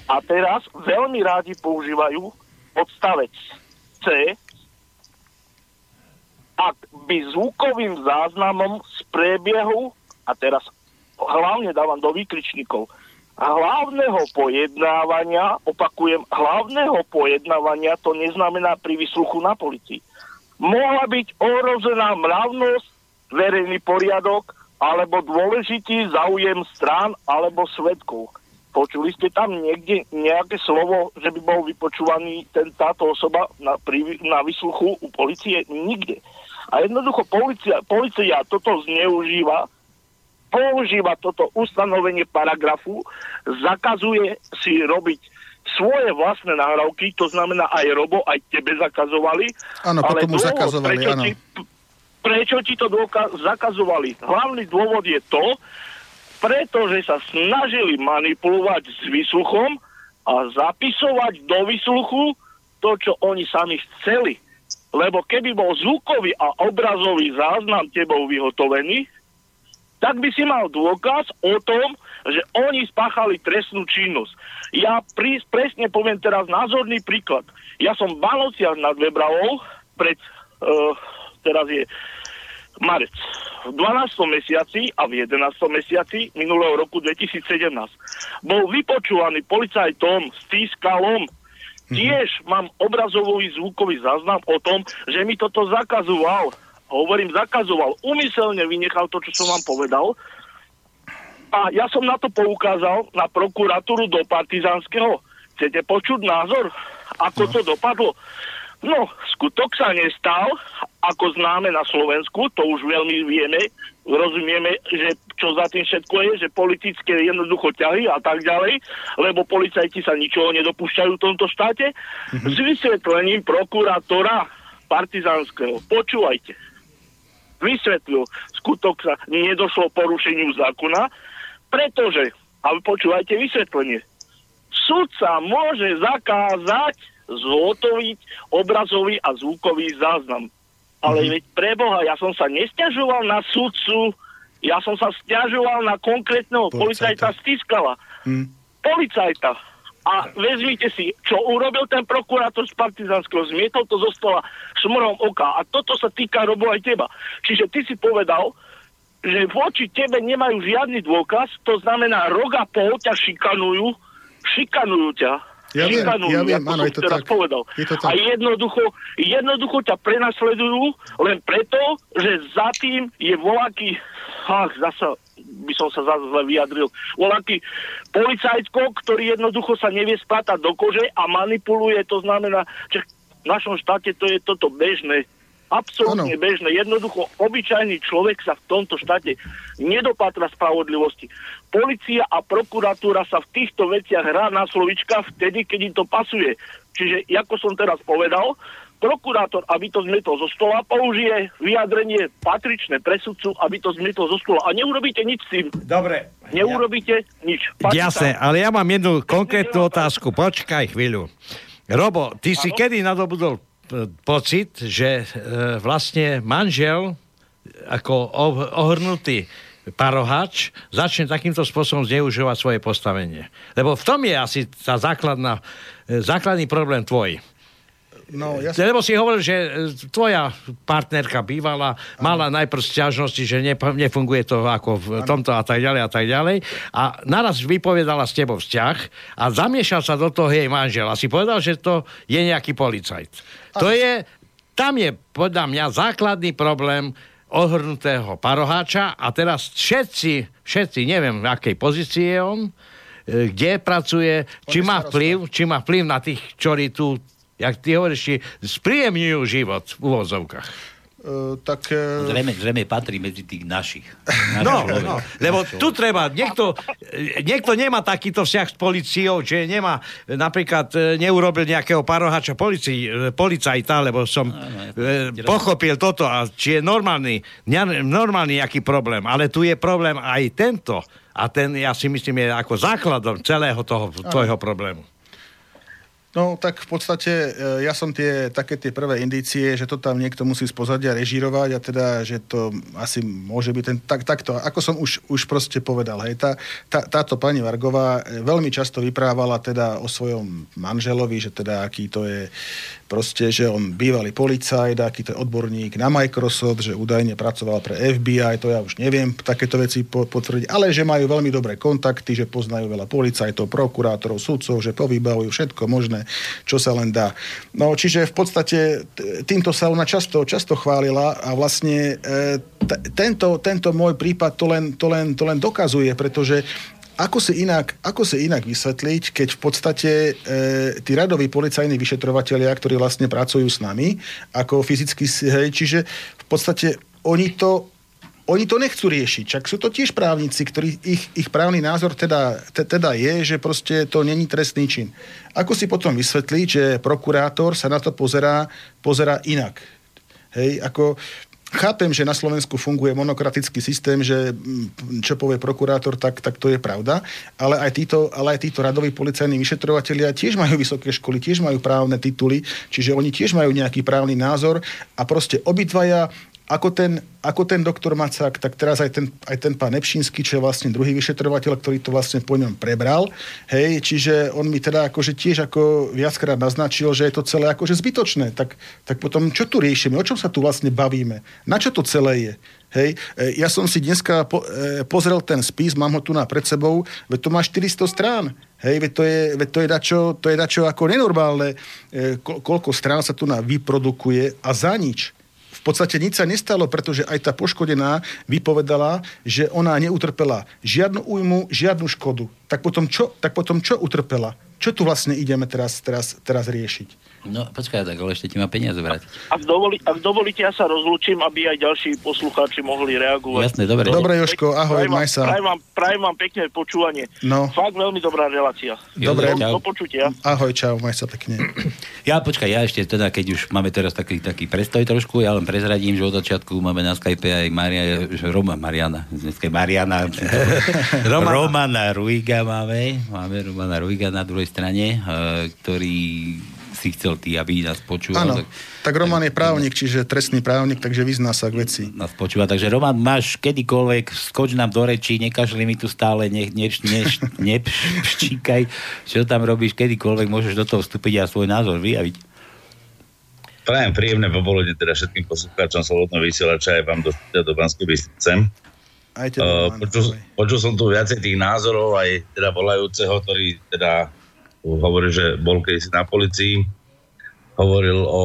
A teraz veľmi rádi používajú odstavec C, ak by zvukovým záznamom z priebehu, a teraz hlavne dávam do výkričníkov, hlavného pojednávania, opakujem, hlavného pojednávania, to neznamená pri vysluchu na policii. Mohla byť ohrozená mravnosť, verejný poriadok alebo dôležitý záujem strán alebo svetkov. Počuli ste tam niekde nejaké slovo, že by bol vypočúvaný ten, táto osoba na, pri, na vysluchu u policie? Nikde. A jednoducho policia, policia toto zneužíva, používa toto ustanovenie paragrafu, zakazuje si robiť svoje vlastné nahrávky, to znamená aj Robo, aj tebe zakazovali. Áno, ale potom už zakazovali, prečo áno. Ti, prečo ti to dôka- zakazovali? Hlavný dôvod je to, pretože sa snažili manipulovať s výsluchom a zapisovať do výsluchu to, čo oni sami chceli. Lebo keby bol zvukový a obrazový záznam tebou vyhotovený, tak by si mal dôkaz o tom, že oni spáchali trestnú činnosť. Ja prí, presne poviem teraz názorný príklad. Ja som v Balociach nad Vebravou pred, uh, teraz je marec, v 12. mesiaci a v 11. mesiaci minulého roku 2017 bol vypočúvaný policajtom s týskalom Mm-hmm. Tiež mám obrazový zvukový záznam o tom, že mi toto zakazoval. Hovorím, zakazoval. Umyselne vynechal to, čo som vám povedal. A ja som na to poukázal na prokuratúru do Partizánskeho. Chcete počuť názor? Ako to dopadlo? No, skutok sa nestal, ako známe na Slovensku, to už veľmi vieme, rozumieme, že čo za tým všetko je, že politické jednoducho ťahy a tak ďalej, lebo policajti sa ničoho nedopúšťajú v tomto štáte, mm-hmm. s vysvetlením prokurátora partizánskeho. Počúvajte. Vysvetlil, skutok sa nedošlo porušeniu zákona, pretože, a počúvajte vysvetlenie, sudca môže zakázať zhotoviť obrazový a zvukový záznam. Ale mm-hmm. veď preboha, ja som sa nestiažoval na sudcu, ja som sa stiažoval na konkrétneho policajta, policajta Stiskala. Mm. Policajta. A vezmite si, čo urobil ten prokurátor z Partizanského, zmietol to zo stola šmorom oka. A toto sa týka Robo aj teba. Čiže ty si povedal, že voči tebe nemajú žiadny dôkaz, to znamená rok a pol ťa šikanujú, šikanujú ťa ja viem, ja viem, áno, je to tak. Povedal. Je to tak. A jednoducho, jednoducho ťa prenasledujú len preto, že za tým je voľaký, ach, zasa by som sa zase zle vyjadril. Voľaký policajtko, ktorý jednoducho sa nevie spátať do kože a manipuluje, to znamená, že v našom štáte to je toto bežné. Absolútne ano. bežné. Jednoducho, obyčajný človek sa v tomto štáte nedopatra spravodlivosti. Polícia a prokuratúra sa v týchto veciach hrá na slovička vtedy, keď im to pasuje. Čiže, ako som teraz povedal, prokurátor, aby to zmetol zo stola, použije vyjadrenie patričné presudcu, aby to zmetol zo stola. A neurobíte nič s tým. Dobre. Neurobíte ja... nič. Jasné, ale ja mám jednu konkrétnu otázku. Počkaj chvíľu. Robo, ty ano? si kedy nadobudol pocit, že e, vlastne manžel ako ohrnutý parohač začne takýmto spôsobom zneužívať svoje postavenie. Lebo v tom je asi tá základná, e, základný problém tvoj. No, ja Lebo si hovoril, že e, tvoja partnerka bývala, mala najprv sťažnosti, že ne, nefunguje to ako v ano. tomto a tak ďalej a tak ďalej. A naraz vypovedala s tebou vzťah a zamiešal sa do toho jej manžel. A si povedal, že to je nejaký policajt. To je, tam je podľa mňa základný problém ohrnutého paroháča a teraz všetci, všetci, neviem v akej pozícii je on, e, kde pracuje, či má vplyv, či má vplyv na tých, ktorí tu jak ty hovoríš, spríjemňujú život v úvozovkách. Uh, tak... Uh... Zrejme, zrejme patrí medzi tých našich. No, no, lebo tu treba, niekto, niekto nemá takýto vzťah s policiou, že nemá, napríklad neurobil nejakého parohača polici, policajta, lebo som no, no, pochopil toto, a či je normálny, normálny nejaký problém, ale tu je problém aj tento, a ten, ja si myslím, je ako základom celého toho tvojho problému. No tak v podstate e, ja som tie, také tie prvé indície, že to tam niekto musí spozadia režírovať a teda, že to asi môže byť ten, tak, takto, ako som už, už proste povedal, hej, tá, tá, táto pani Vargová e, veľmi často vyprávala teda o svojom manželovi, že teda aký to je proste, že on bývalý policajt, aký to je odborník na Microsoft, že údajne pracoval pre FBI, to ja už neviem takéto veci potvrdiť, ale že majú veľmi dobré kontakty, že poznajú veľa policajtov, prokurátorov, sudcov, že povybavujú všetko možné, čo sa len dá. No, čiže v podstate týmto sa ona často, často chválila a vlastne e, t- tento, tento môj prípad to len, to, len, to len dokazuje, pretože ako si inak, ako si inak vysvetliť, keď v podstate e, tí radoví policajní vyšetrovateľia, ktorí vlastne pracujú s nami, ako fyzicky, hej, čiže v podstate oni to oni to nechcú riešiť. Čak sú to tiež právnici, ktorí ich, ich právny názor teda, te, teda je, že proste to není trestný čin. Ako si potom vysvetliť, že prokurátor sa na to pozerá, pozerá inak? Hej, ako Chápem, že na Slovensku funguje monokratický systém, že mm, čo povie prokurátor, tak, tak to je pravda, ale aj títo, ale aj títo radoví policajní vyšetrovateľia tiež majú vysoké školy, tiež majú právne tituly, čiže oni tiež majú nejaký právny názor a proste obidvaja ako ten, ako ten doktor Macák, tak teraz aj ten, aj ten pán Nepšínsky, čo je vlastne druhý vyšetrovateľ, ktorý to vlastne po ňom prebral. Hej, čiže on mi teda akože tiež ako viackrát naznačil, že je to celé akože zbytočné. Tak, tak potom čo tu riešime? O čom sa tu vlastne bavíme? Na čo to celé je? Hej, e, ja som si dneska po, e, pozrel ten spis, mám ho tu na pred sebou, veď to má 400 strán. Hej, veď to je, veď to je, dačo, to je dačo ako nenormálne, e, ko, koľko strán sa tu na vyprodukuje a za nič v podstate nič sa nestalo, pretože aj tá poškodená vypovedala, že ona neutrpela žiadnu újmu, žiadnu škodu. Tak potom čo, tak potom čo utrpela? Čo tu vlastne ideme teraz, teraz, teraz riešiť? No, počkaj, tak ale ešte ti má peniaze vrátiť. Ak, dovoli, ak dovolíte, ja sa rozlúčim, aby aj ďalší poslucháči mohli reagovať. Jasné, dobre. Dobre, Joško, ahoj, maj sa. Prajem vám, prajem vám pekné počúvanie. No. Fakt veľmi dobrá relácia. Dobre. Do, do počutia. Ahoj, čau, maj sa pekne. *clears throat* Ja, počkaj, ja ešte teda, keď už máme teraz taký, taký prestoj trošku, ja len prezradím, že od začiatku máme na Skype aj Maria, Roma, Mariana, dneska Mariana, *laughs* Romana. Romana Ruiga máme, máme Romana Ruiga na druhej strane, eh, ktorý si chcel ty, aby nás počúval. Áno, tak, tak Roman je právnik, čiže trestný právnik, takže vyzná sa k veci. Nás počúva, takže Roman, máš kedykoľvek, skoč nám do rečí, nekažli mi tu stále, ne, ne, ne, nepščíkaj, čo tam robíš, kedykoľvek môžeš do toho vstúpiť a svoj názor vyjaviť. Prajem príjemné popoludne teda všetkým poslucháčom Slobodného vysielača aj vám do, do Banskej Bystrice. Aj uh, počul, počul som tu viacej tých názorov, aj teda volajúceho, ktorý teda hovoril, že bol kedysi na policii, hovoril o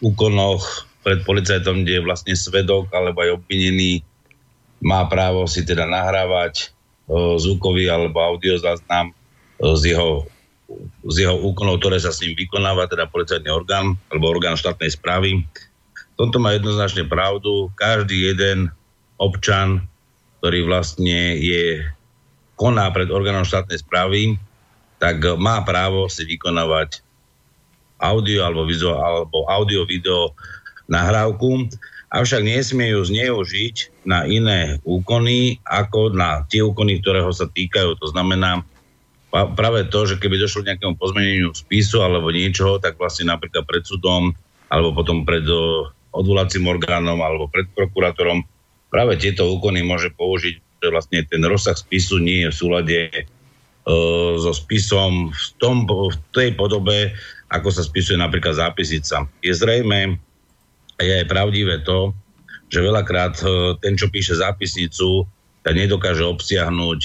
úkonoch pred policajtom, kde je vlastne svedok alebo aj obvinený má právo si teda nahrávať zvukový alebo audio záznam z jeho, z jeho úkonov, ktoré sa s ním vykonáva, teda policajný orgán alebo orgán štátnej správy. V tomto má jednoznačne pravdu. Každý jeden občan, ktorý vlastne je koná pred orgánom štátnej správy, tak má právo si vykonávať audio alebo, vizuál, alebo audio, video nahrávku avšak nesmie ju zneužiť na iné úkony, ako na tie úkony, ktorého sa týkajú. To znamená práve to, že keby došlo k nejakému pozmeneniu spisu alebo niečoho, tak vlastne napríklad pred súdom alebo potom pred odvolacím orgánom alebo pred prokurátorom práve tieto úkony môže použiť, že vlastne ten rozsah spisu nie je v súlade so spisom v, tom, v tej podobe, ako sa spisuje napríklad zápisnica. Je zrejme, je aj pravdivé to, že veľakrát e, ten, čo píše zápisnicu, tak nedokáže obsiahnuť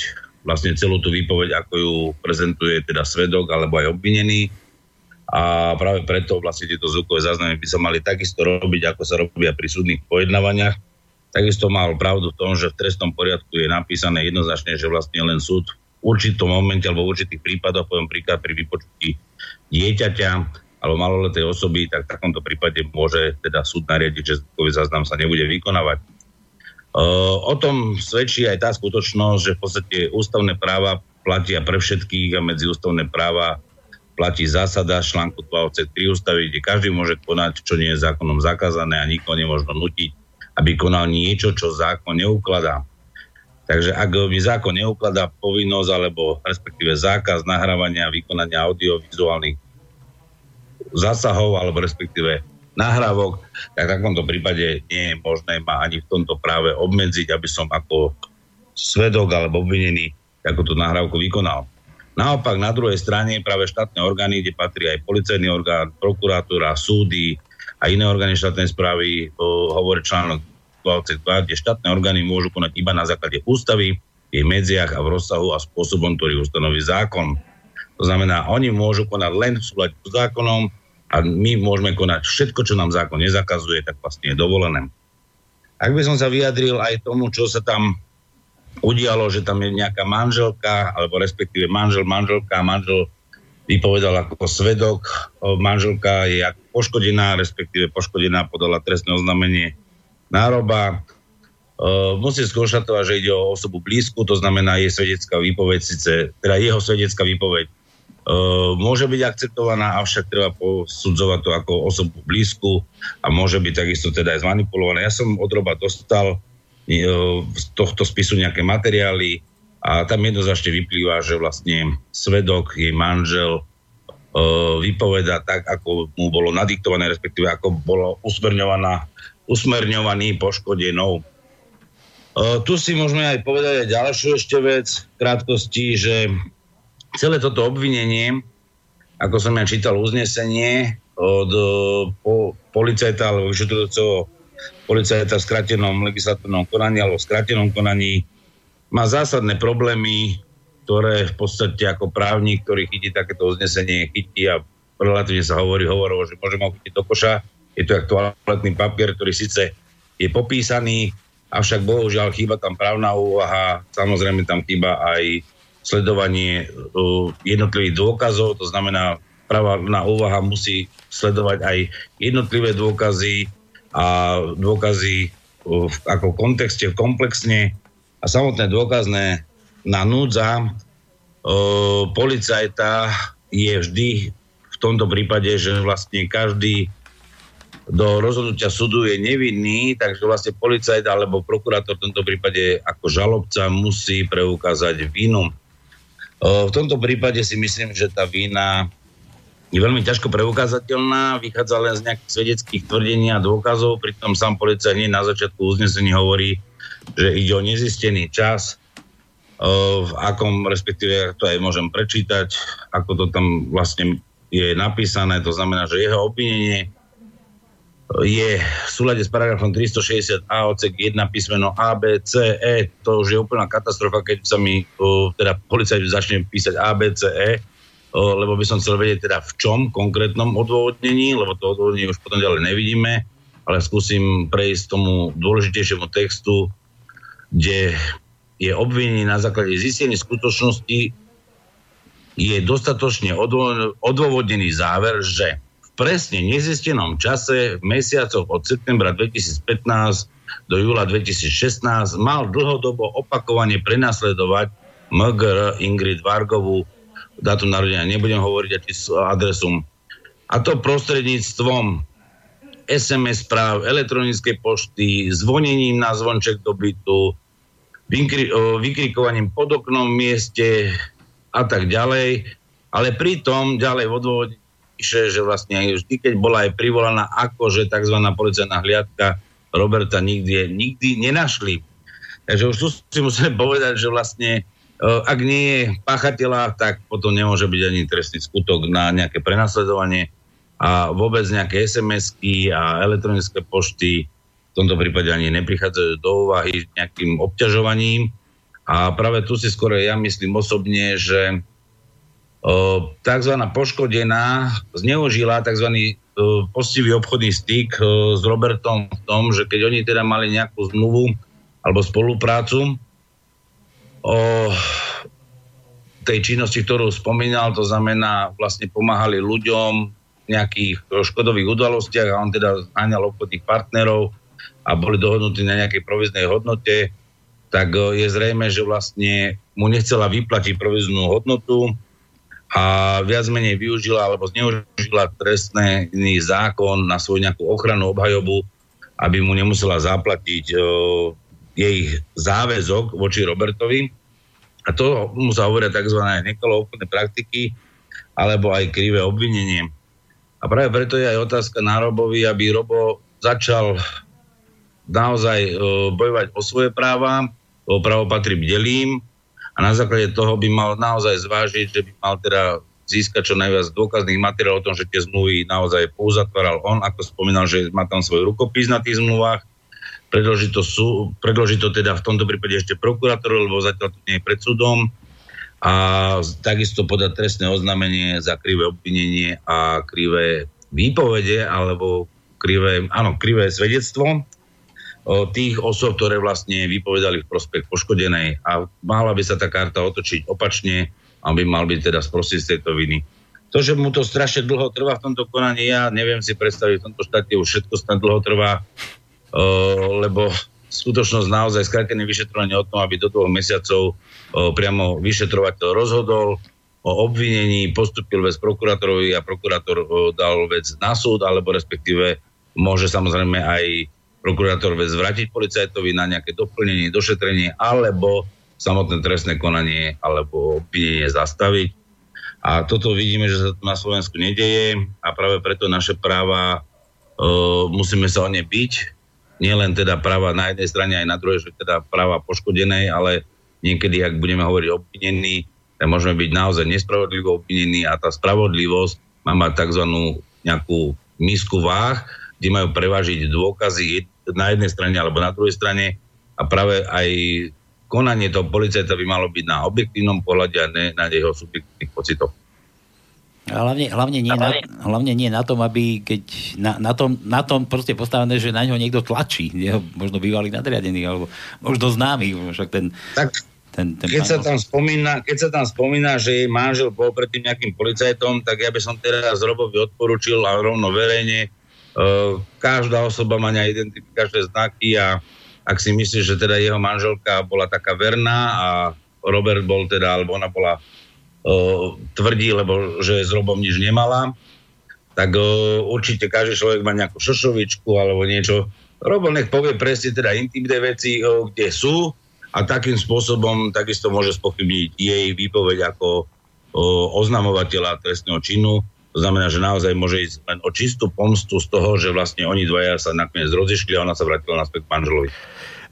vlastne celú tú výpoveď, ako ju prezentuje teda svedok alebo aj obvinený. A práve preto vlastne tieto zvukové záznamy by sa mali takisto robiť, ako sa robia pri súdnych pojednávaniach. Takisto mal pravdu v tom, že v trestnom poriadku je napísané jednoznačne, že vlastne len súd určitom momente alebo v určitých prípadoch, poviem príklad pri vypočutí dieťaťa, alebo maloletej osoby, tak v takomto prípade môže teda súd nariadiť, že zvukový záznam sa nebude vykonávať. O tom svedčí aj tá skutočnosť, že v podstate ústavné práva platia pre všetkých a medzi ústavné práva platí zásada článku 2 3 ústavy, kde každý môže konať, čo nie je zákonom zakázané a nikoho nemôžno nutiť, aby konal niečo, čo zákon neukladá. Takže ak mi zákon neukladá povinnosť alebo respektíve zákaz nahrávania a vykonania audiovizuálnych zásahov alebo respektíve nahrávok, tak v takomto prípade nie je možné ma ani v tomto práve obmedziť, aby som ako svedok alebo obvinený takúto nahrávku vykonal. Naopak na druhej strane práve štátne orgány, kde patrí aj policajný orgán, prokuratúra, súdy a iné orgány štátnej správy, hovorí článok 22, kde štátne orgány môžu konať iba na základe ústavy, jej medziach a v rozsahu a spôsobom, ktorý ustanoví zákon. To znamená, oni môžu konať len v súlade s zákonom, a my môžeme konať všetko, čo nám zákon nezakazuje, tak vlastne je dovolené. Ak by som sa vyjadril aj tomu, čo sa tam udialo, že tam je nejaká manželka, alebo respektíve manžel, manželka, manžel vypovedal ako svedok, manželka je poškodená, respektíve poškodená podala trestné oznámenie nároba. Musím skonštatovať, že ide o osobu blízku, to znamená je svedecká výpoveď, síce, teda jeho svedecká výpoveď Eh, môže byť akceptovaná, avšak treba posudzovať to ako osobu blízku a môže byť takisto teda aj zmanipulovaná. Ja som od Roba dostal eh, z tohto spisu nejaké materiály a tam jednoznačne vyplýva, že vlastne svedok, jej manžel eh, vypoveda tak, ako mu bolo nadiktované, respektíve ako bolo usmerňovaná, usmerňovaný poškodenou. Tu si môžeme aj povedať aj ďalšiu ešte vec v krátkosti, že celé toto obvinenie, ako som ja čítal uznesenie od po, policajta alebo vyšetrujúceho policajta v skratenom legislatívnom konaní alebo v skratenom konaní, má zásadné problémy, ktoré v podstate ako právnik, ktorý chytí takéto uznesenie, chytí a relatívne sa hovorí hovorovo, že môžeme ho chytiť do koša. Je to jak toaletný papier, ktorý síce je popísaný, avšak bohužiaľ chýba tam právna úvaha, samozrejme tam chýba aj sledovanie jednotlivých dôkazov, to znamená, právna úvaha musí sledovať aj jednotlivé dôkazy a dôkazy v ako kontexte, komplexne a samotné dôkazné na núdza policajta je vždy v tomto prípade, že vlastne každý do rozhodnutia súdu je nevinný, takže vlastne policajt alebo prokurátor v tomto prípade ako žalobca musí preukázať vinu. V tomto prípade si myslím, že tá vína je veľmi ťažko preukázateľná, vychádza len z nejakých svedeckých tvrdení a dôkazov, pritom sám policajt na začiatku uznesení hovorí, že ide o nezistený čas, v akom, respektíve to aj môžem prečítať, ako to tam vlastne je napísané, to znamená, že jeho obvinenie je v súlade s paragrafom 360a odsek 1 písmeno A, B, C, E. To už je úplná katastrofa, keď sa mi uh, teda policajt začne písať A, B, C, E, uh, lebo by som chcel vedieť teda v čom konkrétnom odôvodnení, lebo to odôvodnenie už potom ďalej nevidíme, ale skúsim prejsť tomu dôležitejšiemu textu kde je obvinený na základe zistenia skutočnosti, je dostatočne odôvodnený záver, že presne nezistenom čase v mesiacoch od septembra 2015 do júla 2016 mal dlhodobo opakovane prenasledovať MGR Ingrid Vargovú, dátum narodenia nebudem hovoriť adresu, a to prostredníctvom SMS správ, elektronickej pošty, zvonením na zvonček do bytu, vykrikovaním pod oknom v mieste a tak ďalej. Ale pritom ďalej v odôvode píše, že vlastne vždy, keď bola aj privolaná akože tzv. policajná hliadka, Roberta nikdy, nikdy nenašli. Takže už tu si musíme povedať, že vlastne ak nie je páchateľa, tak potom nemôže byť ani trestný skutok na nejaké prenasledovanie a vôbec nejaké SMS-ky a elektronické pošty v tomto prípade ani neprichádzajú do úvahy nejakým obťažovaním. A práve tu si skoro ja myslím osobne, že tzv. poškodená zneužila tzv. postivý obchodný styk s Robertom v tom, že keď oni teda mali nejakú zmluvu alebo spoluprácu o tej činnosti, ktorú spomínal, to znamená vlastne pomáhali ľuďom v nejakých škodových udalostiach a on teda zháňal obchodných partnerov a boli dohodnutí na nejakej proviznej hodnote, tak je zrejme, že vlastne mu nechcela vyplatiť proviznú hodnotu a viac menej využila alebo zneužila trestný zákon na svoju nejakú ochranu obhajobu, aby mu nemusela zaplatiť uh, jej záväzok voči Robertovi. A to mu sa hovoria tzv. nekolo obchodné praktiky alebo aj krivé obvinenie. A práve preto je aj otázka na Robovi, aby Robo začal naozaj e, bojovať o svoje práva, o právo patrí bdelým a na základe toho by mal naozaj zvážiť, že by mal teda získať čo najviac dôkazných materiálov o tom, že tie zmluvy naozaj pouzatváral on, ako spomínal, že má tam svoj rukopis na tých zmluvách, predloží to, sú, predloží to teda v tomto prípade ešte prokurátor, lebo zatiaľ to nie je pred súdom. A takisto podať trestné oznámenie za krivé obvinenie a krivé výpovede alebo krivé, áno, krivé svedectvo tých osob, ktoré vlastne vypovedali v prospech poškodenej a mala by sa tá karta otočiť opačne, aby mal byť teda sprostý z tejto viny. To, že mu to strašne dlho trvá v tomto konaní, ja neviem si predstaviť, v tomto štáte už všetko snad dlho trvá, lebo skutočnosť naozaj skrátené vyšetrovanie o tom, aby do dvoch mesiacov priamo vyšetrovateľ rozhodol o obvinení, postupil vec prokurátorovi a prokurátor dal vec na súd, alebo respektíve môže samozrejme aj prokurátor vec vrátiť policajtovi na nejaké doplnenie, došetrenie alebo samotné trestné konanie alebo obvinenie zastaviť. A toto vidíme, že sa to na Slovensku nedeje a práve preto naše práva e, musíme sa o ne byť. Nie len teda práva na jednej strane, aj na druhej, že teda práva poškodenej, ale niekedy, ak budeme hovoriť obvinení, tak môžeme byť naozaj nespravodlivo obvinení a tá spravodlivosť má mať tzv. nejakú misku váh, kde majú prevážiť dôkazy na jednej strane alebo na druhej strane a práve aj konanie toho policajta by malo byť na objektívnom pohľade a ne na jeho subjektívnych pocitoch. A hlavne, hlavne, nie na, hlavne nie na tom, aby keď na, na, tom, na tom proste postavené, že na ňo niekto tlačí, jeho možno bývalý nadriadený, alebo možno známy, však ten... Tak, ten, ten keď, sa tam spomína, keď sa tam spomína, že jej manžel bol predtým nejakým policajtom, tak ja by som teraz Robovi odporučil a rovno verejne, každá osoba má identifikačné znaky a ak si myslíš, že teda jeho manželka bola taká verná a Robert bol teda, alebo ona bola uh, tvrdí, lebo že s Robom nič nemala, tak uh, určite každý človek má nejakú šošovičku alebo niečo. Robo nech povie presne teda intimné veci, kde sú a takým spôsobom takisto môže spochybniť jej výpoveď ako oznamovateľa trestného činu to znamená, že naozaj môže ísť len o čistú pomstu z toho, že vlastne oni dvaja sa nakoniec rozišli a ona sa vrátila naspäť k manželovi.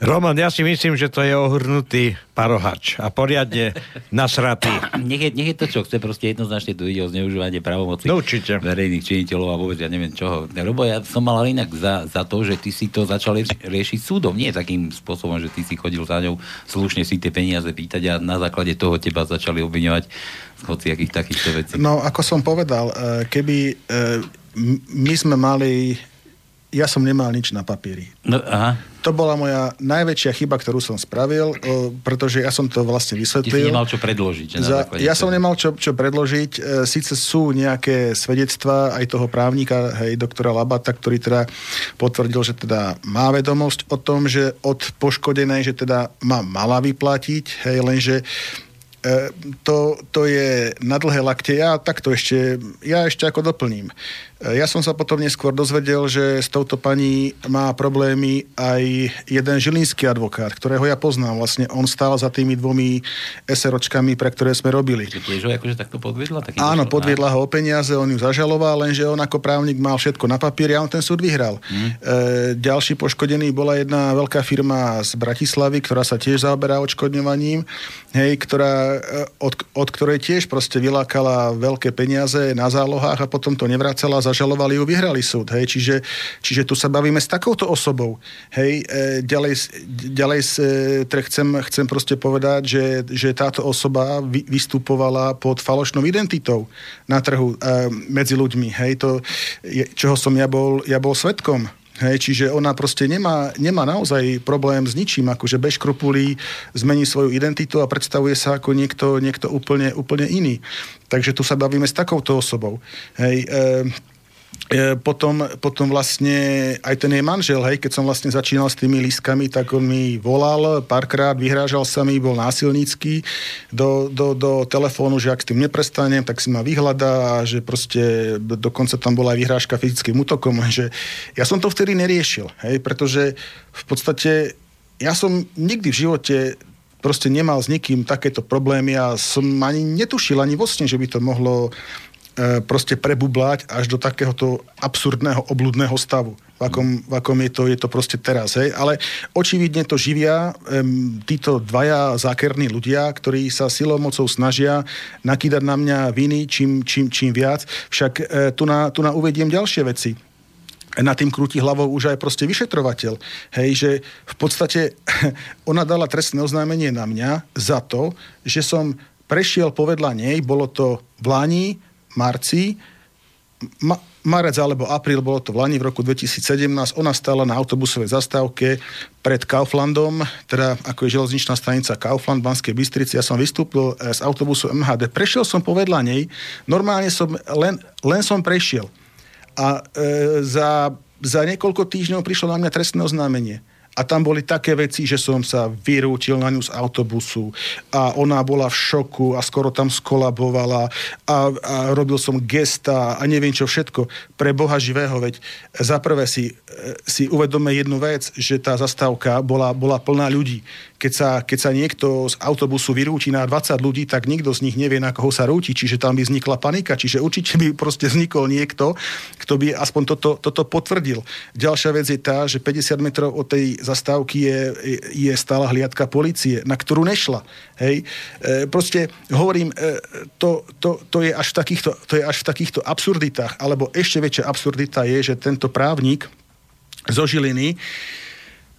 Roman, ja si myslím, že to je ohrnutý parohač a poriadne nasratý. *coughs* Nech je, nech je to, čo chce, proste jednoznačne tu ide o zneužívanie právomoci no, určite. verejných činiteľov a vôbec ja neviem čoho. Lebo ja som mal inak za, za to, že ty si to začal riešiť súdom, nie takým spôsobom, že ty si chodil za ňou slušne si tie peniaze pýtať a na základe toho teba začali obviňovať hociakých takýchto vecí. No, ako som povedal, e, keby e, my sme mali ja som nemal nič na papieri. No, aha. To bola moja najväčšia chyba, ktorú som spravil, pretože ja som to vlastne Ty si vysvetlil. nemal čo predložiť. Za, ja som nemal čo, čo predložiť. E, Síce sú nejaké svedectvá aj toho právnika, hej, doktora Labata, ktorý teda potvrdil, že teda má vedomosť o tom, že od poškodenej, že teda má mala vyplatiť, hej, lenže e, to, to je na dlhé lakte. Ja takto ešte, ja ešte ako doplním. E, Ja som sa potom neskôr dozvedel, že s touto pani má problémy aj jeden žilinský advokát, ktorého ja poznám. Vlastne on stál za tými dvomi SROčkami, pre ktoré sme robili. Tiež ho akože takto podviedla? Taký Áno, podviedla ho o peniaze, on ju zažaloval, lenže on ako právnik mal všetko na papieri a on ten súd vyhral. Mm. E, ďalší poškodený bola jedna veľká firma z Bratislavy, ktorá sa tiež zaoberá odškodňovaním, hej, ktorá, e, od, od ktorej tiež proste vylákala veľké peniaze na zálohách a potom to nevracala, zažalovali ju, vyhrali súd. Hej, čiže, čiže tu sa bavíme s takouto osobou. Hej, e, ďalej, ďalej e, teda chcem, chcem proste povedať, že, že táto osoba vy, vystupovala pod falošnou identitou na trhu e, medzi ľuďmi. Hej, to, čoho som ja bol, ja bol svetkom. Hej, čiže ona proste nemá, nemá naozaj problém s ničím, akože bez škrupulí zmení svoju identitu a predstavuje sa ako niekto, niekto úplne, úplne iný. Takže tu sa bavíme s takouto osobou. Hej, E, potom, potom vlastne aj ten jej manžel, hej, keď som vlastne začínal s tými lískami, tak on mi volal párkrát, vyhrážal sa mi, bol násilnícky do, do, do telefónu, že ak s tým neprestanem, tak si ma vyhľadá a že proste dokonca tam bola aj vyhrážka fyzickým útokom, *laughs* že ja som to vtedy neriešil, hej, pretože v podstate ja som nikdy v živote proste nemal s nikým takéto problémy a som ani netušil ani vo sne, že by to mohlo e, proste prebublať až do takéhoto absurdného, obludného stavu, v akom, v akom je, to, je to proste teraz. Hej? Ale očividne to živia um, títo dvaja zákerní ľudia, ktorí sa silou mocou snažia nakýdať na mňa viny čím, čím, čím viac. Však e, tu, na, tu na uvediem ďalšie veci na tým krúti hlavou už aj proste vyšetrovateľ. Hej, že v podstate *laughs* ona dala trestné oznámenie na mňa za to, že som prešiel povedla nej, bolo to v Lani, marci, ma, marec alebo apríl, bolo to v Lani v roku 2017, ona stála na autobusovej zastávke pred Kauflandom, teda ako je železničná stanica Kaufland v Banskej Bystrici. Ja som vystúpil eh, z autobusu MHD, prešiel som povedla nej, normálne som, len, len som prešiel. A e, za, za niekoľko týždňov prišlo na mňa trestné oznámenie. A tam boli také veci, že som sa vyrútil na ňu z autobusu a ona bola v šoku a skoro tam skolabovala a, a robil som gesta a neviem čo všetko. Pre Boha živého, veď za prvé si, e, si uvedome jednu vec, že tá zastávka bola, bola plná ľudí. Keď sa, keď sa niekto z autobusu vyrúti na 20 ľudí, tak nikto z nich nevie, na koho sa rúti, čiže tam by vznikla panika, čiže určite by proste vznikol niekto, kto by aspoň toto, toto potvrdil. Ďalšia vec je tá, že 50 metrov od tej zastávky je, je stála hliadka policie, na ktorú nešla. Hej? E, proste hovorím, e, to, to, to, je až v takýchto, to je až v takýchto absurditách, alebo ešte väčšia absurdita je, že tento právnik zo Žiliny,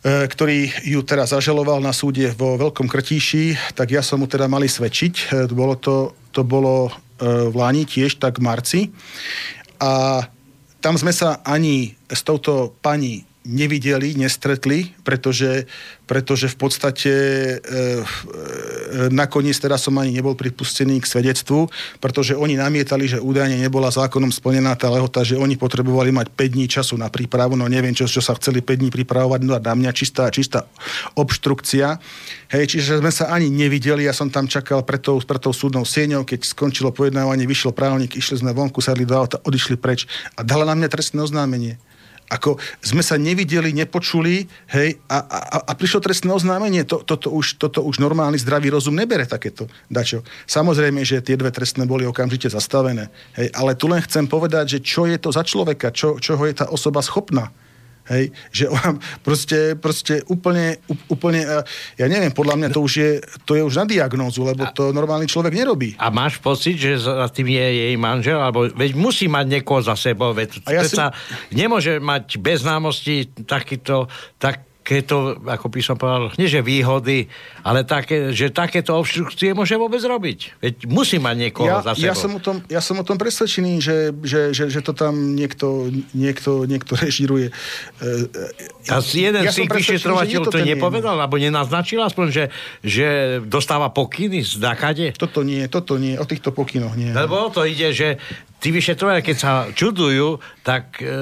ktorý ju teda zažaloval na súde vo Veľkom Krtíši, tak ja som mu teda mali svedčiť. E, Bolo to, to bolo e, v Lani tiež, tak v marci. A tam sme sa ani s touto pani nevideli, nestretli, pretože, pretože v podstate e, nakoniec teda som ani nebol pripustený k svedectvu, pretože oni namietali, že údajne nebola zákonom splnená tá lehota, že oni potrebovali mať 5 dní času na prípravu, no neviem, čo, čo sa chceli 5 dní pripravovať, no a na mňa čistá, čistá obštrukcia. Hej, čiže sme sa ani nevideli, ja som tam čakal pred tou, pred tou súdnou sieňou, keď skončilo pojednávanie, vyšiel právnik, išli sme vonku, sadli do auta, odišli preč a dala na mňa trestné oznámenie. Ako sme sa nevideli, nepočuli, hej, a, a, a prišlo trestné oznámenie. To, toto, už, toto už normálny zdravý rozum nebere takéto dačo. Samozrejme, že tie dve trestné boli okamžite zastavené. Hej, ale tu len chcem povedať, že čo je to za človeka, čo, čoho je tá osoba schopná. Hej, že on proste, proste úplne, úplne, ja neviem, podľa mňa to už je, to je už na diagnózu, lebo to normálny človek nerobí. A máš pocit, že za tým je jej manžel? Alebo veď musí mať niekoho za sebou. Veď A ja si... sa nemôže mať bez známosti takýto, tak, takéto, ako by som povedal, nie že výhody, ale také, že takéto obštrukcie môže vôbec robiť. Veď musí mať niekoho ja, za sebou. Ja som, o tom, ja som o tom presvedčený, že, že, že, že to tam niekto, niekto, niekto režiruje. E, A jeden ja z tých vyšetrovateľov to, to nepovedal, alebo nenaznačil aspoň, že, že dostáva pokyny z nakade? Toto nie, toto nie, o týchto pokynoch nie. Lebo to ide, že tí vyšetrovateľe, keď sa čudujú, tak e,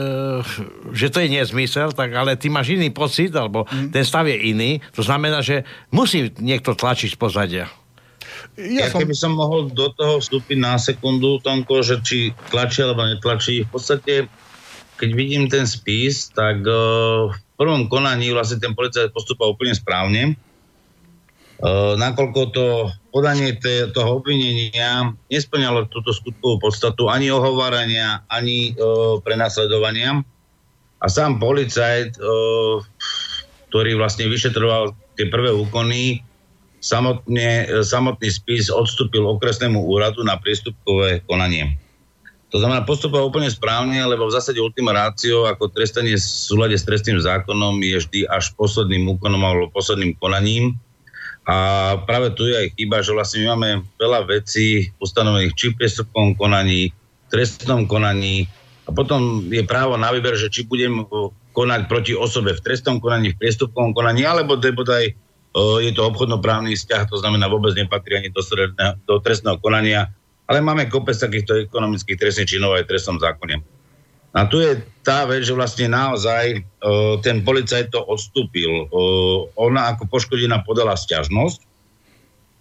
že to je nezmysel, tak ale ty máš iný pocit, alebo mm. ten stav je iný. To znamená, že musí niekto tlačiť z pozadia. Ja, ja som... keby som mohol do toho vstúpiť na sekundu, Tonko, že či tlačí alebo netlačí. V podstate, keď vidím ten spis, tak uh, v prvom konaní vlastne ten policajt postupal úplne správne nakoľko to podanie toho obvinenia nesplňalo túto skutkovú podstatu ani ohovárania, ani uh, prenasledovania. A sám policajt, uh, ktorý vlastne vyšetroval tie prvé úkony, samotne, samotný spis odstúpil okresnému úradu na priestupkové konanie. To znamená, postupoval úplne správne, lebo v zásade ultima ratio ako trestanie v súlade s trestným zákonom je vždy až posledným úkonom alebo posledným konaním a práve tu je aj chyba, že vlastne my máme veľa vecí ustanovených či v priestupkovom konaní, trestnom konaní a potom je právo na výber, že či budem konať proti osobe v trestnom konaní, v priestupkovom konaní, alebo aj je to obchodnoprávny vzťah, to znamená vôbec nepatrí ani do, do trestného konania, ale máme kopec takýchto ekonomických trestných činov aj v trestnom zákone. A tu je tá vec, že vlastne naozaj uh, ten policajt to odstúpil. Uh, ona ako poškodená podala stiažnosť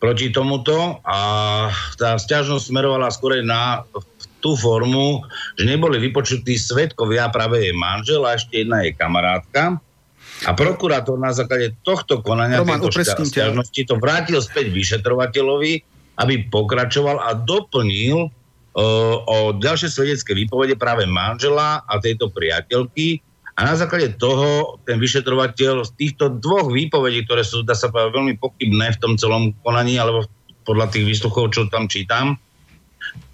proti tomuto a tá stiažnosť smerovala skôr na tú formu, že neboli vypočutí svetkovia práve jej manžel a ešte jedna jej kamarátka. A prokurátor na základe tohto konania Roman, tejto stiažnosti to vrátil späť vyšetrovateľovi, aby pokračoval a doplnil o ďalšie svedecké výpovede práve manžela a tejto priateľky. A na základe toho ten vyšetrovateľ z týchto dvoch výpovedí, ktoré sú, dá sa povedať, veľmi pochybné v tom celom konaní, alebo podľa tých výsluchov, čo tam čítam,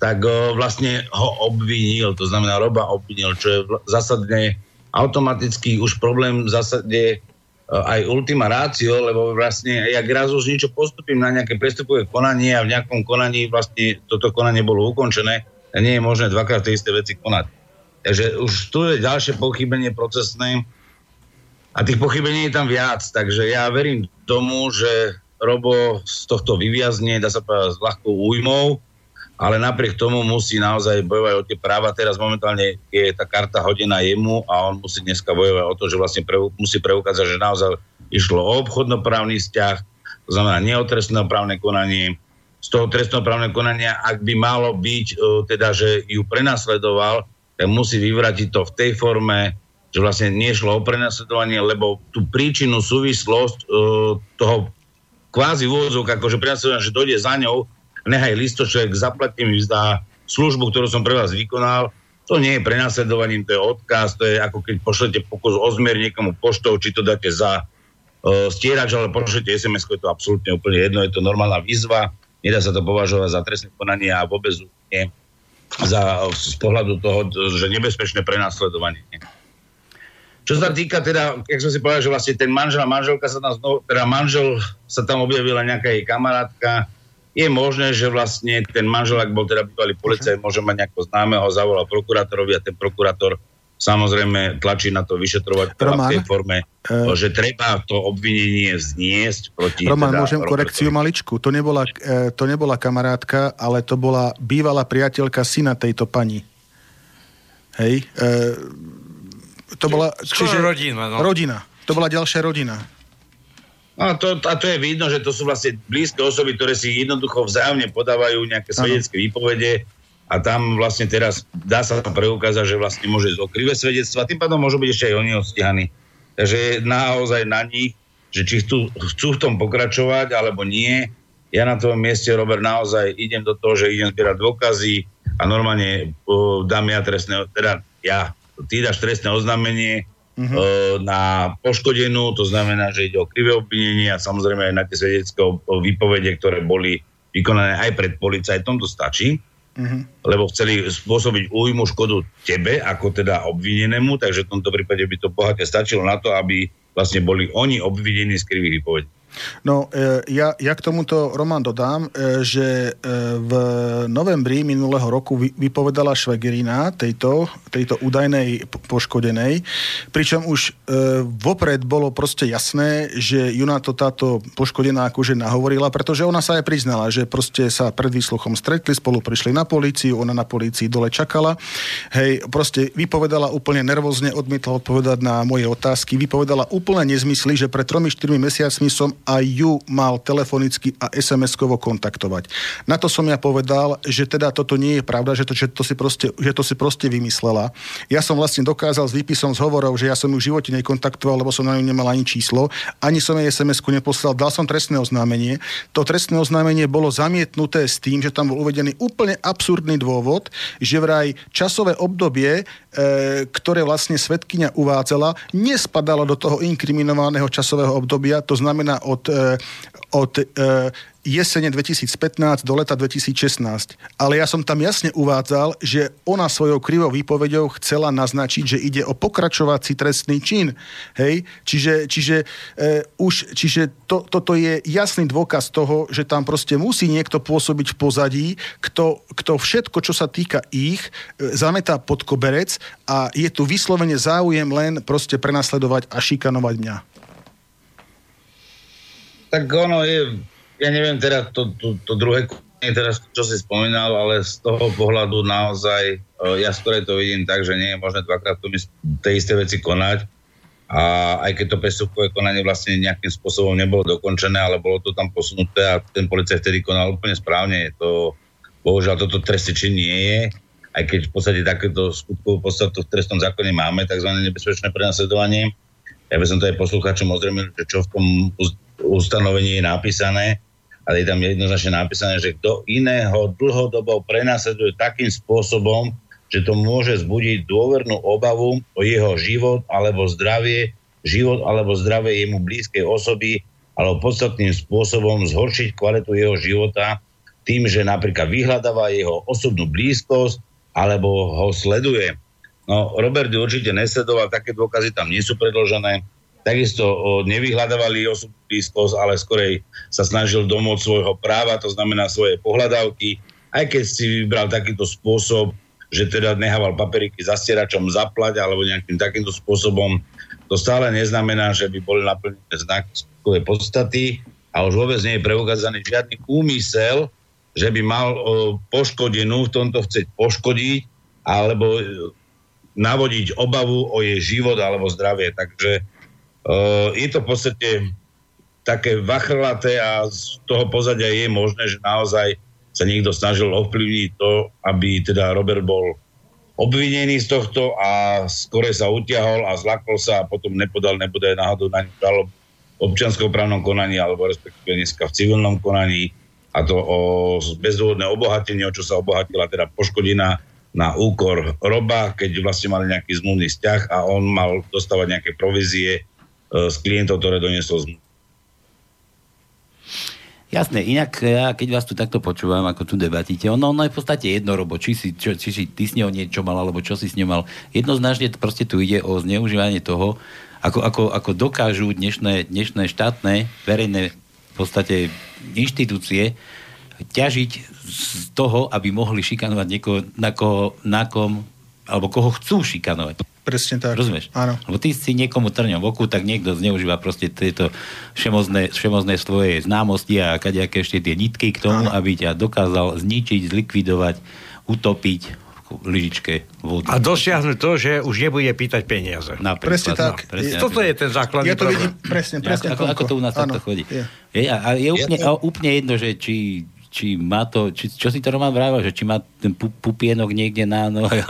tak vlastne ho obvinil, to znamená Roba obvinil, čo je zásadne automaticky už problém v zásade aj ultima ratio, lebo vlastne jak raz už niečo postupím na nejaké prestupové konanie a v nejakom konaní vlastne toto konanie bolo ukončené a nie je možné dvakrát tie isté veci konať. Takže už tu je ďalšie pochybenie procesné a tých pochybení je tam viac, takže ja verím tomu, že Robo z tohto vyviazne, dá sa povedať, s ľahkou újmou, ale napriek tomu musí naozaj bojovať o tie práva. Teraz momentálne je tá karta hodená jemu a on musí dneska bojovať o to, že vlastne pre, musí preukázať, že naozaj išlo o obchodnoprávny vzťah, to znamená neotrestnoprávne konanie. Z toho trestnoprávne konania, ak by malo byť, e, teda, že ju prenasledoval, tak musí vyvratiť to v tej forme, že vlastne nešlo o prenasledovanie, lebo tú príčinu, súvislosť e, toho kvázi úvozok, akože prenasledovanie, že dojde za ňou, nehaj listoček, zaplatím mi vzdá službu, ktorú som pre vás vykonal. To nie je prenasledovaním, to je odkaz, to je ako keď pošlete pokus o zmier niekomu poštou, či to dáte za uh, stierač, ale pošlete sms je to absolútne úplne jedno, je to normálna výzva, nedá sa to považovať za trestné konanie a vôbec nie za, z pohľadu toho, že nebezpečné prenasledovanie. Čo sa týka teda, jak som si povedal, že vlastne ten manžel a manželka sa tam znovu, teda manžel sa tam objavila nejaká jej kamarátka, je možné, že vlastne ten manžel, ak bol teda bývalý policaj, môže mať nejako známeho, zavolal prokurátorovi a ten prokurátor samozrejme tlačí na to vyšetrovať Roman, v tej forme, uh, že treba to obvinenie zniesť proti... Roman, teda môžem Robertovi. korekciu maličku. To nebola, uh, to nebola kamarátka, ale to bola bývalá priateľka syna tejto pani. Hej? Uh, to bola... Čiže, rodina. No. Rodina. To bola ďalšia rodina. No a to, a to je vidno, že to sú vlastne blízke osoby, ktoré si jednoducho vzájomne podávajú nejaké svedecké výpovede a tam vlastne teraz dá sa preukázať, že vlastne môže ísť o krivé svedectva, tým pádom môžu byť ešte aj oni odstíhaní. Takže je naozaj na nich, že či chcú, chcú v tom pokračovať alebo nie. Ja na tom mieste, Robert, naozaj idem do toho, že idem zbierať dôkazy a normálne uh, dám ja trestné, teda ja, ty dáš trestné oznámenie, uh-huh. na poškodenú, to znamená, že ide o krivé obvinenie a samozrejme aj na tie svedecké výpovede, ktoré boli vykonané aj pred policajtom, to stačí, uh-huh. lebo chceli spôsobiť újmu škodu tebe, ako teda obvinenému, takže v tomto prípade by to bohate stačilo na to, aby vlastne boli oni obvinení z krivých výpovedí. No, e, ja, ja k tomuto, Roman, dodám, e, že e, v novembri minulého roku vypovedala Švegerina tejto, tejto údajnej poškodenej, pričom už vopred bolo proste jasné, že ju na to táto poškodená akože nahovorila, pretože ona sa aj priznala, že proste sa pred výsluchom stretli, spolu prišli na políciu, ona na polícii dole čakala. Hej, proste vypovedala úplne nervózne, odmietla odpovedať na moje otázky, vypovedala úplne nezmysly, že pred 3-4 mesiacmi som aj ju mal telefonicky a SMS-kovo kontaktovať. Na to som ja povedal, že teda toto nie je pravda, že to, že to, si, proste, že to si proste vymyslela. Ja som vlastne dokázal s výpisom z hovorov, že ja som ju v živote nekontaktoval, lebo som na ňu nemal ani číslo, ani som jej SMS-ku neposlal, dal som trestné oznámenie. To trestné oznámenie bolo zamietnuté s tým, že tam bol uvedený úplne absurdný dôvod, že vraj časové obdobie, e, ktoré vlastne svetkynia uvádzala, nespadalo do toho inkriminovaného časového obdobia, to znamená od od, e, od e, jesene 2015 do leta 2016. Ale ja som tam jasne uvádzal, že ona svojou krivou výpovedou chcela naznačiť, že ide o pokračovací trestný čin. Hej? Čiže, čiže, e, už, čiže to, toto je jasný dôkaz toho, že tam proste musí niekto pôsobiť v pozadí, kto, kto všetko, čo sa týka ich, e, zametá pod koberec a je tu vyslovene záujem len proste prenasledovať a šikanovať mňa. Tak ono je, ja neviem teda to, to, to druhé teraz, čo si spomínal, ale z toho pohľadu naozaj, e, ja skôr to vidím tak, že nie je možné dvakrát tie isté veci konať. A aj keď to presúvkové konanie vlastne nejakým spôsobom nebolo dokončené, ale bolo to tam posunuté a ten policajt vtedy konal úplne správne. To, bohužiaľ toto trestný čin nie je, aj keď v podstate takéto skutkovú podstatu v trestnom zákone máme, tzv. nebezpečné prenasledovanie. Ja by som to aj poslucháčom ozrejmil, že čo v tom ustanovení je napísané, ale je tam jednoznačne napísané, že kto iného dlhodobo prenasleduje takým spôsobom, že to môže zbudiť dôvernú obavu o jeho život alebo zdravie, život alebo zdravie jemu blízkej osoby, alebo podstatným spôsobom zhoršiť kvalitu jeho života tým, že napríklad vyhľadáva jeho osobnú blízkosť alebo ho sleduje. No, Robert určite nesledoval, také dôkazy tam nie sú predložené takisto nevyhľadávali osobnú blízkosť, ale skorej sa snažil domôcť svojho práva, to znamená svoje pohľadávky, aj keď si vybral takýto spôsob, že teda nehával paperiky zastieračom zaplať alebo nejakým takýmto spôsobom, to stále neznamená, že by boli naplnené znaky skutkovej podstaty a už vôbec nie je preukázaný žiadny úmysel, že by mal o, poškodenú v tomto chceť poškodiť alebo e, navodiť obavu o jej život alebo zdravie. Takže je to v podstate také vachrlaté a z toho pozadia je možné, že naozaj sa niekto snažil ovplyvniť to, aby teda Robert bol obvinený z tohto a skore sa utiahol a zlakol sa a potom nepodal, nebude náhodou na ňu žalob v občianskom právnom konaní alebo respektíve dneska v civilnom konaní. A to o bezdôvodné obohatenie, o čo sa obohatila teda poškodina na úkor roba, keď vlastne mali nejaký zmluvný vzťah a on mal dostávať nejaké provízie z e, klientov, ktoré doniesol zmluvu. Jasné, inak ja keď vás tu takto počúvam, ako tu debatíte, ono, ono je v podstate jedno, robo, či si, čo, či si ty s ňou niečo mal, alebo čo si s ňou mal. Jednoznačne proste tu ide o zneužívanie toho, ako, ako, ako dokážu dnešné, dnešné štátne, verejné v podstate inštitúcie ťažiť z toho, aby mohli šikanovať niekoho, na, koho, na kom, alebo koho chcú šikanovať. Presne tak. Rozumieš? Áno. Lebo ty si niekomu trňom v oku, tak niekto zneužíva proste tieto všemozné, všemozné svoje známosti a kadejaké ešte tie nitky k tomu, Áno. aby ťa dokázal zničiť, zlikvidovať, utopiť v lyžičke vody. A dosiahnuť to, že už nebude pýtať peniaze. Napríklad, presne no, tak. presne, Toto je ten základný ja to vidím, presne, presne. Ako, ako to u nás takto chodí. Je. Je, a, a je úplne, ja, úplne jedno, že či či má to, či, čo si to Roman vravel, že či má ten pu, pupienok niekde na nohe,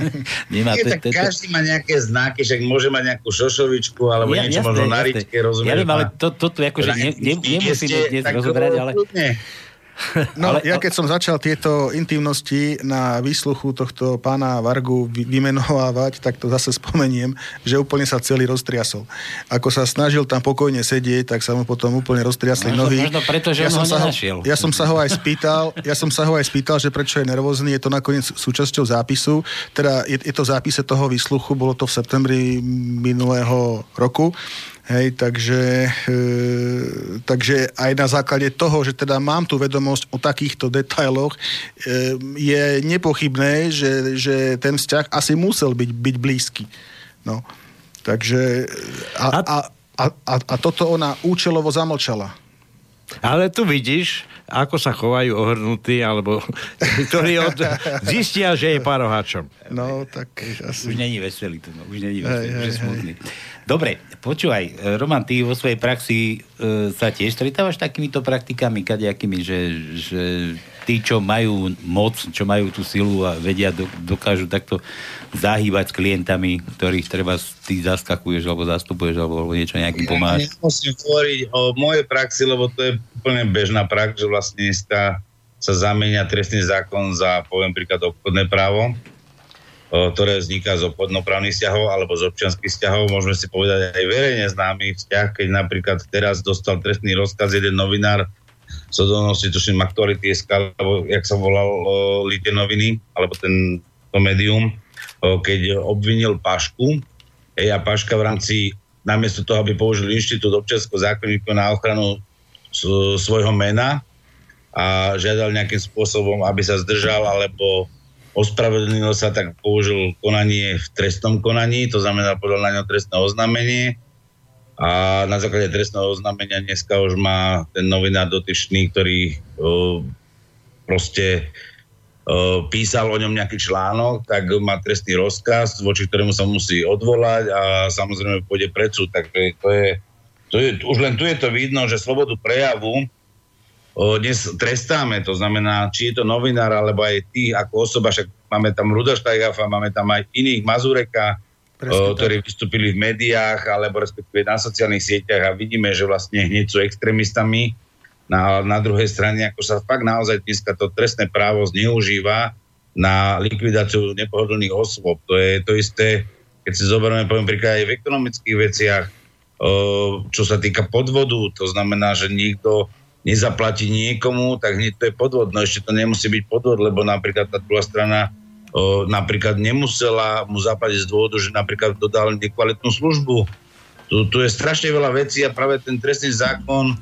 *laughs* nemá Nie, tak každý má nejaké znaky, že môže mať nejakú šošovičku, alebo ja, niečo jasné, možno na ričke, rozumieš? Ja viem, ale to, to tu akože ne, ne, nemusíme dnes rozoberať, ale... No, ale, ja keď som začal tieto intimnosti na výsluchu tohto pána Vargu vymenovávať, tak to zase *laughs* spomeniem, že úplne sa celý roztriasol. Ako sa snažil tam pokojne sedieť, tak sa mu potom úplne roztriasli možno, nohy. Možno preto, že ja som sa ho, ja som sa ho aj spýtal, *laughs* ja som sa ho aj spýtal, že prečo je nervózny, je to nakoniec súčasťou zápisu, teda je, je to v zápise toho výsluchu, bolo to v septembri minulého roku Hej, takže, e, takže aj na základe toho, že teda mám tu vedomosť o takýchto detailoch, e, je nepochybné, že, že ten vzťah asi musel byť, byť blízky. No. Takže a, a, a, a, a toto ona účelovo zamlčala. Ale tu vidíš, ako sa chovajú ohrnutí, alebo *laughs* ktorí od... zistia, že je paroháčom. No, tak asi... Už není veselý, to, no, už není veselý, hej, už je smutný. Dobre, počúvaj, e, Roman, ty vo svojej praxi e, sa tiež stretávaš takýmito praktikami, kadejakými, že, že tí, čo majú moc, čo majú tú silu a vedia, do, dokážu takto zahýbať s klientami, ktorých treba ty zaskakuješ alebo zastupuješ alebo niečo nejakým pomáhaš? Ja nemusím hovoriť o mojej praxi, lebo to je úplne bežná prax, že vlastne dneska sa zamenia trestný zákon za, poviem príklad, obchodné právo ktoré vzniká z obchodnoprávnych vzťahov alebo z občianských vzťahov. Môžeme si povedať aj verejne známy vzťah, keď napríklad teraz dostal trestný rozkaz jeden novinár z odolnosti, tuším, Aktuality SK, alebo jak sa volal Lite noviny, alebo ten, to médium, keď obvinil Pašku, hej, a Paška v rámci, namiesto toho, aby použil inštitút občianského zákonníku na ochranu svojho mena a žiadal nejakým spôsobom, aby sa zdržal alebo ospravedlnil sa, tak použil konanie v trestnom konaní, to znamená podal na ňo trestné oznámenie a na základe trestného oznámenia dneska už má ten novinár dotyčný, ktorý uh, proste uh, písal o ňom nejaký článok, tak má trestný rozkaz, voči ktorému sa musí odvolať a samozrejme pôjde pred súd. Takže to je, to je, už len tu je to vidno, že slobodu prejavu dnes trestáme, to znamená, či je to novinár, alebo aj ty ako osoba, však máme tam Ruda Štajgafa, máme tam aj iných Mazureka, ktorí vystúpili v médiách, alebo respektíve na sociálnych sieťach a vidíme, že vlastne hneď sú extrémistami. Na, na druhej strane, ako sa fakt naozaj dneska to trestné právo zneužíva na likvidáciu nepohodlných osôb. To je to isté, keď si zoberieme, poviem príklad, aj v ekonomických veciach, čo sa týka podvodu, to znamená, že niekto nezaplatí niekomu, tak hneď to je podvod. No ešte to nemusí byť podvod, lebo napríklad tá druhá strana o, napríklad nemusela mu zaplatiť z dôvodu, že napríklad dodal nekvalitnú službu. Tu, tu je strašne veľa vecí a práve ten trestný zákon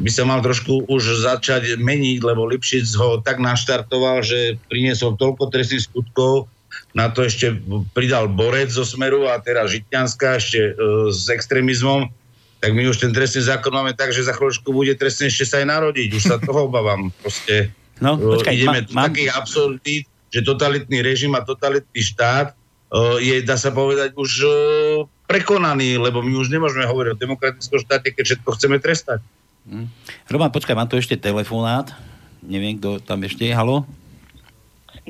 by sa mal trošku už začať meniť, lebo Lipšic ho tak naštartoval, že priniesol toľko trestných skutkov, na to ešte pridal Borec zo Smeru a teraz Žitňanská ešte e, s extrémizmom tak my už ten trestný zákon máme tak, že za chvíľočku bude trestne ešte sa aj narodiť. Už sa toho obávam. Proste no, počkaj, ideme má, mám... takých absurdít, že totalitný režim a totalitný štát uh, je, dá sa povedať, už uh, prekonaný, lebo my už nemôžeme hovoriť o demokratickom štáte, keď všetko chceme trestať. Hm. Roman, počkaj, mám tu ešte telefonát. Neviem, kto tam ešte je. Halo?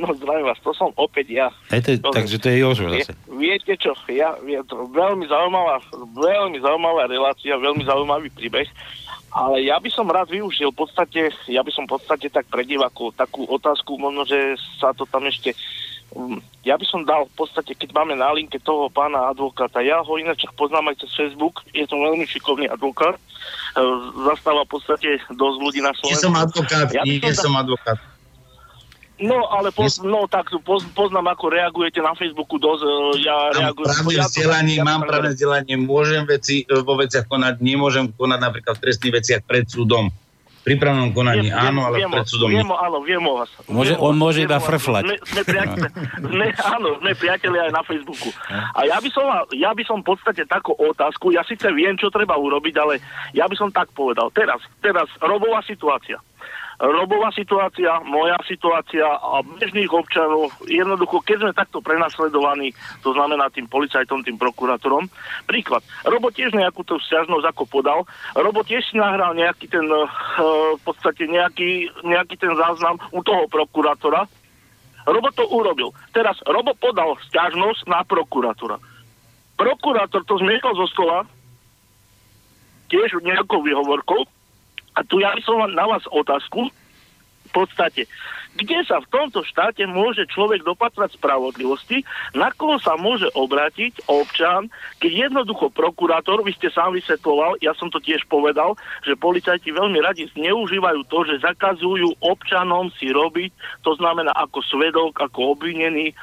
No zdravím vás, to som opäť ja. Hej, to, takže to je Jožo zase. Viete čo, ja, je to veľmi zaujímavá, veľmi zaujímavá relácia, veľmi zaujímavý príbeh, ale ja by som rád využil v podstate, ja by som v podstate tak pre takú otázku, možno, že sa to tam ešte um, ja by som dal v podstate, keď máme na linke toho pána advokáta, ja ho ináč poznám aj cez Facebook, je to veľmi šikovný advokát, e, zastáva v podstate dosť ľudí na Slovensku. Nie som advokát, ja nie, nie som advokát. No, ale poz, no, tak poz, poznám, ako reagujete na Facebooku dosť. E, ja mám reagujem... Právne ja vzdelanie, ja mám právne vzdelanie, môžem veci e, vo veciach konať, nemôžem konať napríklad v trestných veciach pred súdom. Pri právnom konaní viem, áno, ale viem, pred súdom viem, áno, viem o vás. Môže, on môže iba frflať. Sme, sme, priateľi, sme, áno, sme priateľi aj na Facebooku. A ja by, som, ja by som v podstate takú otázku, ja síce viem, čo treba urobiť, ale ja by som tak povedal. Teraz, teraz robová situácia robová situácia, moja situácia a bežných občanov. Jednoducho, keď sme takto prenasledovaní, to znamená tým policajtom, tým prokurátorom. Príklad. Robo tiež nejakú tú sťažnosť ako podal. Robo tiež si nahral nejaký ten, uh, v podstate nejaký, nejaký ten záznam u toho prokurátora. Robo to urobil. Teraz Robo podal sťažnosť na prokurátora. Prokurátor to zmietol zo stola, tiež nejakou výhovorkou, a tu ja by som na vás otázku, v podstate, kde sa v tomto štáte môže človek dopatrať spravodlivosti, na koho sa môže obrátiť občan, keď jednoducho prokurátor, vy ste sám vysvetloval, ja som to tiež povedal, že policajti veľmi radi zneužívajú to, že zakazujú občanom si robiť, to znamená ako svedok, ako obvinený,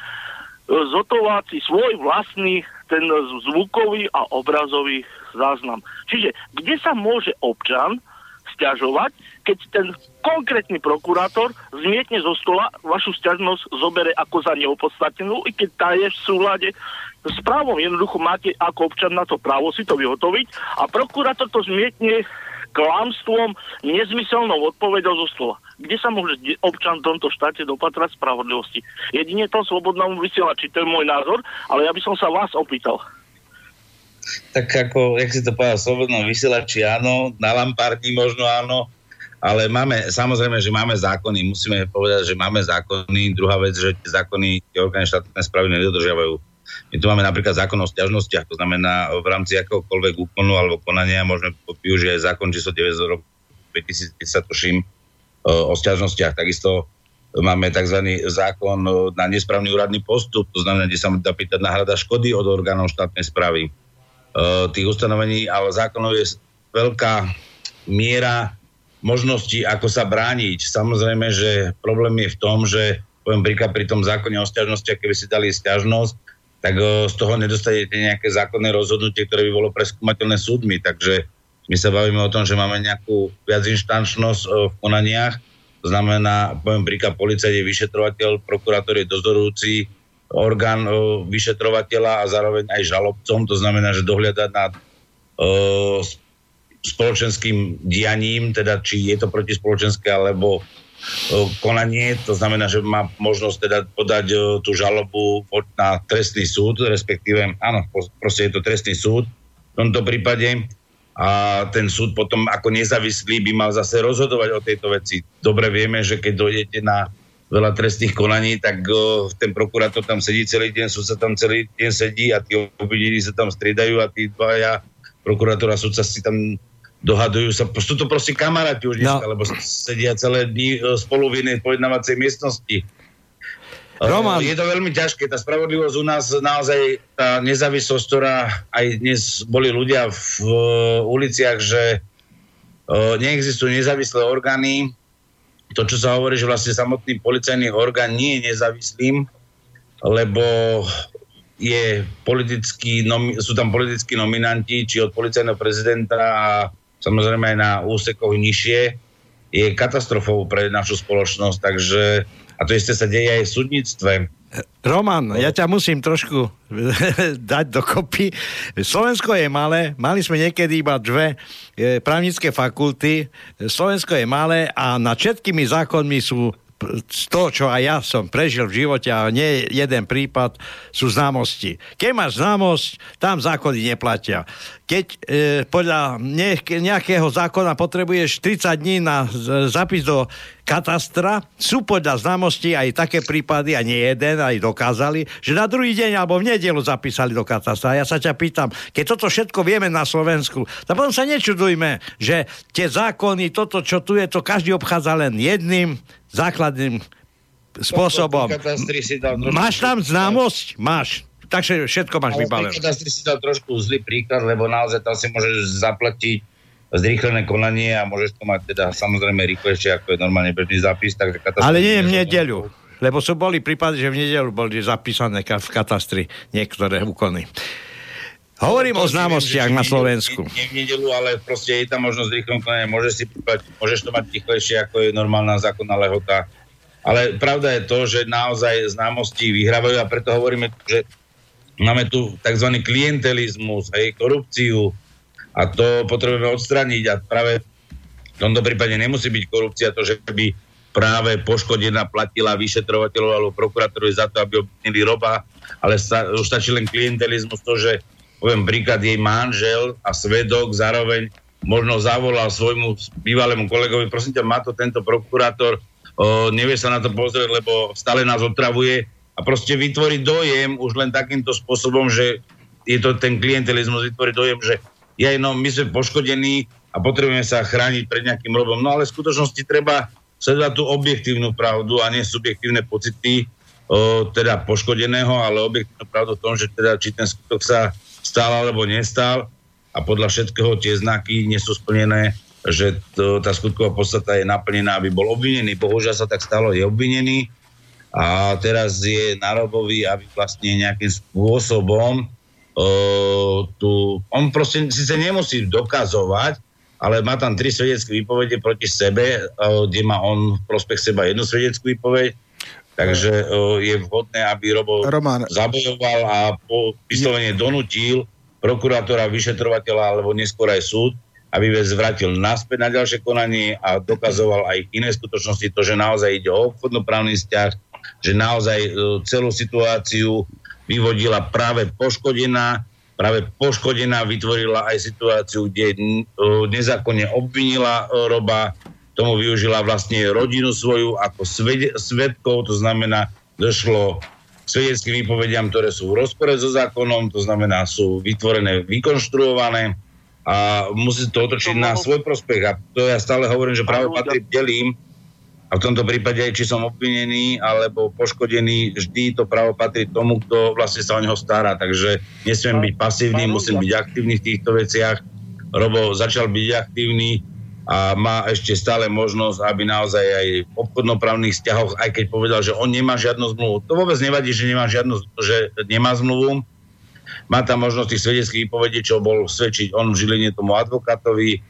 zotovať si svoj vlastný ten zvukový a obrazový záznam. Čiže kde sa môže občan stiažovať, keď ten konkrétny prokurátor zmietne zo stola, vašu stiažnosť zobere ako za neopodstatnenú, i keď tá je v súlade s právom. Jednoducho máte ako občan na to právo si to vyhotoviť a prokurátor to zmietne klamstvom, nezmyselnou odpovedou zo slova. Kde sa môže občan v tomto štáte dopatrať spravodlivosti? Jedine to slobodnému vysielači, to je môj názor, ale ja by som sa vás opýtal. Tak ako, jak si to povedal, slobodnom vysielači áno, na lampárni možno áno, ale máme, samozrejme, že máme zákony, musíme povedať, že máme zákony. Druhá vec, že tie zákony, tie orgány štátne správy nedodržiavajú. My tu máme napríklad zákon o stiažnostiach, to znamená v rámci akéhokoľvek úkonu alebo konania môžeme využiť aj zákon číslo 9 z roku 2010, tuším, o stiažnostiach. Takisto máme tzv. zákon na nesprávny úradný postup, to znamená, kde sa dá pýtať náhrada škody od orgánov štátnej správy. Tých ustanovení, ale zákonov je veľká miera možnosti, ako sa brániť. Samozrejme, že problém je v tom, že poviem príklad pri tom zákone o stiažnosti, keby si dali stiažnosť, tak z toho nedostanete nejaké zákonné rozhodnutie, ktoré by bolo preskúmateľné súdmi. Takže my sa bavíme o tom, že máme nejakú viacinštančnosť v konaniach. To znamená, poviem príklad, policajt je vyšetrovateľ, prokurátor je dozorujúci orgán vyšetrovateľa a zároveň aj žalobcom. To znamená, že dohľada nad spoločenským dianím, teda či je to protispoločenské alebo konanie, to znamená, že má možnosť teda podať tú žalobu na trestný súd, respektíve, áno, proste je to trestný súd v tomto prípade a ten súd potom ako nezávislý by mal zase rozhodovať o tejto veci. Dobre vieme, že keď dojdete na veľa trestných konaní, tak ten prokurátor tam sedí celý deň, súd sa tam celý deň sedí a tí obvinení sa tam striedajú a tí dvaja prokurátor a súdca si tam dohadujú sa, sú to proste kamaráti už dneska, no. lebo sedia celé dní e, spolu v inej pojednávacej miestnosti. E, Roman. Je to veľmi ťažké. Tá spravodlivosť u nás naozaj, tá nezávislosť, ktorá aj dnes boli ľudia v uh, uliciach, že uh, neexistujú nezávislé orgány. To, čo sa hovorí, že vlastne samotný policajný orgán nie je nezávislým, lebo je politický, sú tam politickí nominanti, či od policajného prezidenta a samozrejme aj na úsekoch nižšie, je katastrofou pre našu spoločnosť, takže a to isté sa deje aj v súdnictve. Roman, ja ťa musím trošku *laughs* dať dokopy. Slovensko je malé, mali sme niekedy iba dve e, právnické fakulty. Slovensko je malé a nad všetkými zákonmi sú to, čo aj ja som prežil v živote a nie jeden prípad sú známosti. Keď máš známosť, tam zákony neplatia. Keď e, podľa nejakého zákona potrebuješ 30 dní na zapis do katastra, sú podľa známosti aj také prípady, a nie jeden, aj dokázali, že na druhý deň alebo v nedelu zapísali do katastra. Ja sa ťa pýtam, keď toto všetko vieme na Slovensku, tak potom sa nečudujme, že tie zákony, toto, čo tu je, to každý obchádza len jedným základným spôsobom. Máš tam známosť? Máš. Takže všetko máš vybavené. Katastri si dal trošku zlý príklad, lebo naozaj tam si môžeš zaplatiť zrýchlené konanie a môžeš to mať teda samozrejme rýchlejšie, ako je normálne bežný zápis. Takže Ale nie v nedeľu. Lebo sú boli prípady, že v nedeľu boli zapísané v katastri niektoré úkony. Hovorím no, o známostiach na Slovensku. Nie, v nedelu, ale proste je tam možnosť rýchlom konania. Môžeš, si môžeš to mať rýchlejšie, ako je normálna zákonná lehota. Ale pravda je to, že naozaj známosti vyhrávajú a preto hovoríme, že máme tu tzv. klientelizmus, hej, korupciu a to potrebujeme odstraniť a práve v tomto prípade nemusí byť korupcia to, že by práve poškodená platila vyšetrovateľov alebo prokurátorov za to, aby obvinili roba, ale sta, už stačí len klientelizmus, to, že poviem príklad, jej manžel a svedok zároveň možno zavolal svojmu bývalému kolegovi, prosím ťa, má to tento prokurátor, o, nevie sa na to pozrieť, lebo stále nás otravuje a proste vytvoriť dojem už len takýmto spôsobom, že je to ten klientelizmus, vytvoriť dojem, že ja, no, my sme poškodení a potrebujeme sa chrániť pred nejakým robom. No ale v skutočnosti treba sledovať tú objektívnu pravdu a nie subjektívne pocity o, teda poškodeného, ale objektívnu pravdu v tom, že teda či ten skutok sa stál alebo nestal a podľa všetkého tie znaky nie sú splnené, že to, tá skutková podstata je naplnená, aby bol obvinený. Bohužiaľ sa tak stalo, je obvinený a teraz je na Robovi, aby vlastne nejakým spôsobom tu, on proste síce nemusí dokazovať, ale má tam tri svedecké výpovede proti sebe, kde má on v prospech seba jednu svedeckú výpoveď, takže je vhodné, aby Robo Roman. zabojoval a po vyslovene donutil prokurátora, vyšetrovateľa alebo neskôr aj súd, aby vec zvrátil naspäť na ďalšie konanie a dokazoval aj iné skutočnosti, to, že naozaj ide o obchodnoprávny vzťah, že naozaj celú situáciu vyvodila práve poškodená, práve poškodená vytvorila aj situáciu, kde nezákonne obvinila Roba, tomu využila vlastne rodinu svoju ako svetkov, to znamená, došlo k svedeckým výpovediam, ktoré sú v rozpore so zákonom, to znamená, sú vytvorené, vykonštruované a musí to otočiť na svoj prospech. A to ja stále hovorím, že práve patrí delím a v tomto prípade, či som obvinený alebo poškodený, vždy to právo patrí tomu, kto vlastne sa o neho stará. Takže nesmiem byť pasívny, musím byť aktívny v týchto veciach. Robo začal byť aktívny a má ešte stále možnosť, aby naozaj aj v obchodnoprávnych vzťahoch, aj keď povedal, že on nemá žiadnu zmluvu. To vôbec nevadí, že nemá žiadnu, že nemá zmluvu. Má tam možnosť tých svedeckých výpovedí, čo bol svedčiť on v Žiline tomu advokátovi,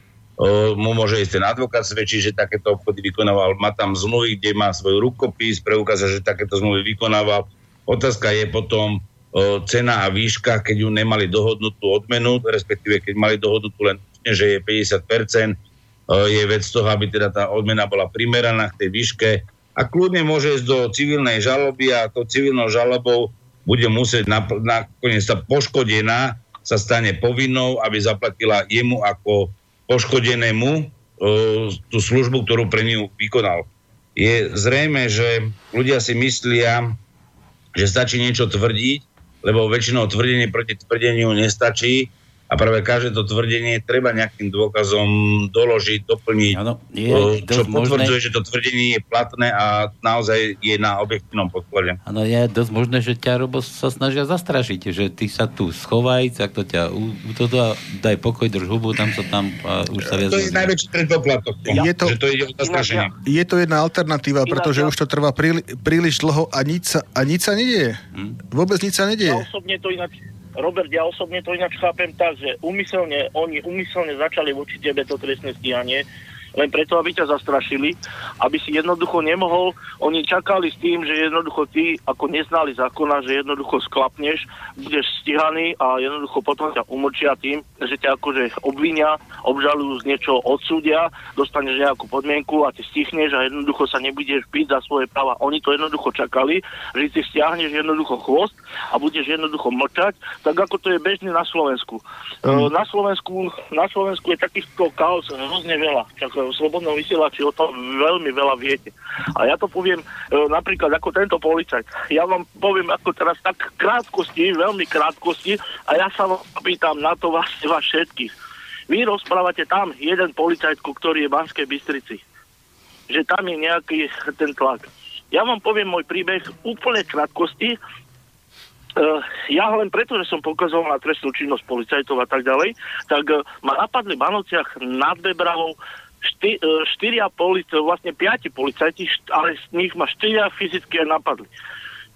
mu môže ísť ten advokát svedčiť, že takéto obchody vykonával. Má tam zmluvy, kde má svoj rukopis, preukázať, že takéto zmluvy vykonával. Otázka je potom cena a výška, keď ju nemali dohodnutú odmenu, respektíve keď mali dohodnutú len, že je 50%, je vec toho, aby teda tá odmena bola primeraná k tej výške a kľudne môže ísť do civilnej žaloby a to civilnou žalobou bude musieť nakoniec sa poškodená sa stane povinnou, aby zaplatila jemu ako poškodenému e, tú službu, ktorú pre ňu vykonal. Je zrejme, že ľudia si myslia, že stačí niečo tvrdiť, lebo väčšinou tvrdenie proti tvrdeniu nestačí a práve každé to tvrdenie treba nejakým dôkazom doložiť, doplniť, ano, je čo potvrdzuje, možné... že to tvrdenie je platné a naozaj je na objektívnom podklade. Áno, je dosť možné, že ťa Robo sa snažia zastrašiť, že ty sa tu schovaj, tak to ťa u, toto daj pokoj, drž hubu, tam sa tam a už sa viac... To je najväčší predpoklad je to, že to ide o zastrašenie. Je to jedna alternatíva, pretože už to trvá príli, príliš dlho a nič sa, a nič sa nedieje. Hm? Vôbec nič sa nedieje. Ja osobne to ináč Robert, ja osobne to ináč chápem tak, že umyselne, oni umyselne začali voči tebe to trestné stíhanie, len preto, aby ťa zastrašili, aby si jednoducho nemohol, oni čakali s tým, že jednoducho ty ako neznali zákona, že jednoducho sklapneš, budeš stíhaný a jednoducho potom ťa umlčia tým, že ťa akože obvinia, obžalujú z niečo odsúdia, dostaneš nejakú podmienku a ty stichneš a jednoducho sa nebudeš byť za svoje práva. Oni to jednoducho čakali, že si stiahneš jednoducho chvost a budeš jednoducho mlčať, tak ako to je bežné na Slovensku. Mm. Na Slovensku, na Slovensku je takýchto kaos hrozne veľa. Čak, v slobodnom vysielači o tom veľmi veľa viete. A ja to poviem e, napríklad ako tento policajt. Ja vám poviem ako teraz tak krátkosti, veľmi krátkosti a ja sa vám pýtam na to vás, vás všetkých. Vy rozprávate tam jeden policajtku, ktorý je v Banskej Bystrici. Že tam je nejaký ten tlak. Ja vám poviem môj príbeh úplne krátkosti, Uh, ja len preto, že som pokazoval na trestnú činnosť policajtov a tak ďalej, tak uh, ma napadli v Banociach nad Bebravou šty, e, štyria policajti, vlastne piati policajti, ale z nich ma štyria fyzicky aj napadli.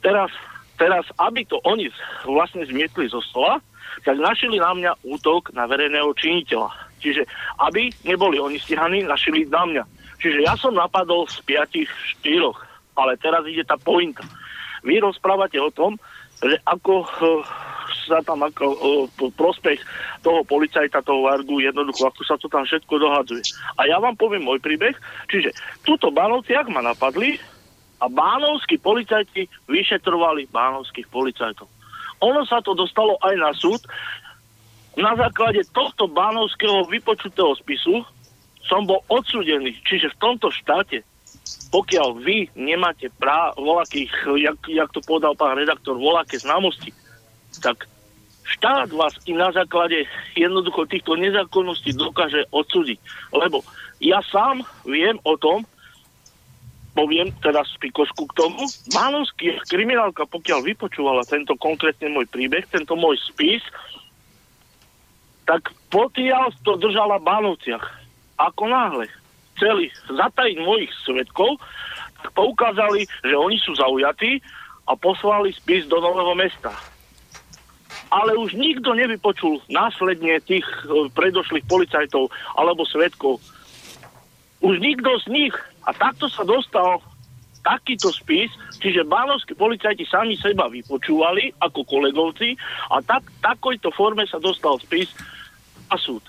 Teraz, teraz, aby to oni vlastne zmietli zo stola, tak našili na mňa útok na verejného činiteľa. Čiže aby neboli oni stíhaní, našili na mňa. Čiže ja som napadol z piatich štyroch, ale teraz ide tá pointa. Vy rozprávate o tom, že ako sa tam ako o, prospech toho policajta, toho Vargu, jednoducho, ako sa to tam všetko dohadzuje. A ja vám poviem môj príbeh. Čiže túto Bánovciach ma napadli a bánovskí policajti vyšetrovali bánovských policajtov. Ono sa to dostalo aj na súd. Na základe tohto bánovského vypočutého spisu som bol odsudený. Čiže v tomto štáte pokiaľ vy nemáte práv, volakých, jak, jak to povedal pán redaktor, volaké známosti, tak štát vás i na základe jednoducho týchto nezákonností dokáže odsúdiť. Lebo ja sám viem o tom, poviem teraz pikošku k tomu, Mánovský kriminálka, pokiaľ vypočúvala tento konkrétne môj príbeh, tento môj spis, tak potiaľ to držala v Bánovciach. Ako náhle chceli zatajiť mojich svetkov, tak poukázali, že oni sú zaujatí a poslali spis do Nového mesta ale už nikto nevypočul následne tých e, predošlých policajtov alebo svetkov. Už nikto z nich. A takto sa dostal takýto spis, čiže bánovskí policajti sami seba vypočúvali ako kolegovci a tak, takojto forme sa dostal spis a súd.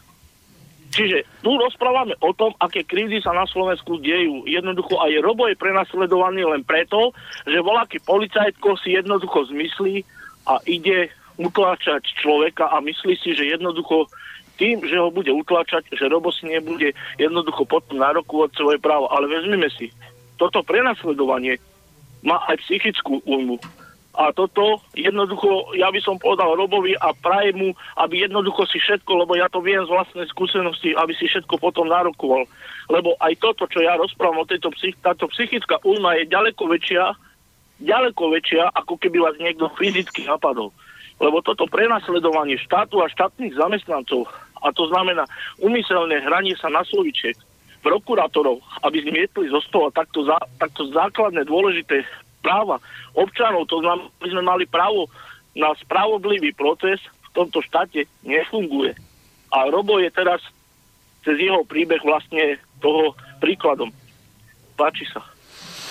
Čiže tu rozprávame o tom, aké krivdy sa na Slovensku dejú. Jednoducho aj Robo je prenasledovaný len preto, že voľaký policajtko si jednoducho zmyslí a ide utláčať človeka a myslí si, že jednoducho tým, že ho bude utláčať, že Robo nebude jednoducho potom nárokovať svoje právo. Ale vezmime si, toto prenasledovanie má aj psychickú újmu. A toto jednoducho, ja by som povedal Robovi a prajem mu, aby jednoducho si všetko, lebo ja to viem z vlastnej skúsenosti, aby si všetko potom nárokoval. Lebo aj toto, čo ja rozprávam o tejto psych- táto psychická újma je ďaleko väčšia, ďaleko väčšia, ako keby vás niekto fyzicky napadol. Lebo toto prenasledovanie štátu a štátnych zamestnancov, a to znamená umyselné hranie sa na sloviček, prokurátorov, aby zmietli zo stola takto, za, takto základné dôležité práva občanov, to znamená, aby sme mali právo na spravodlivý proces v tomto štáte nefunguje. A Robo je teraz cez jeho príbeh vlastne toho príkladom. Páči sa.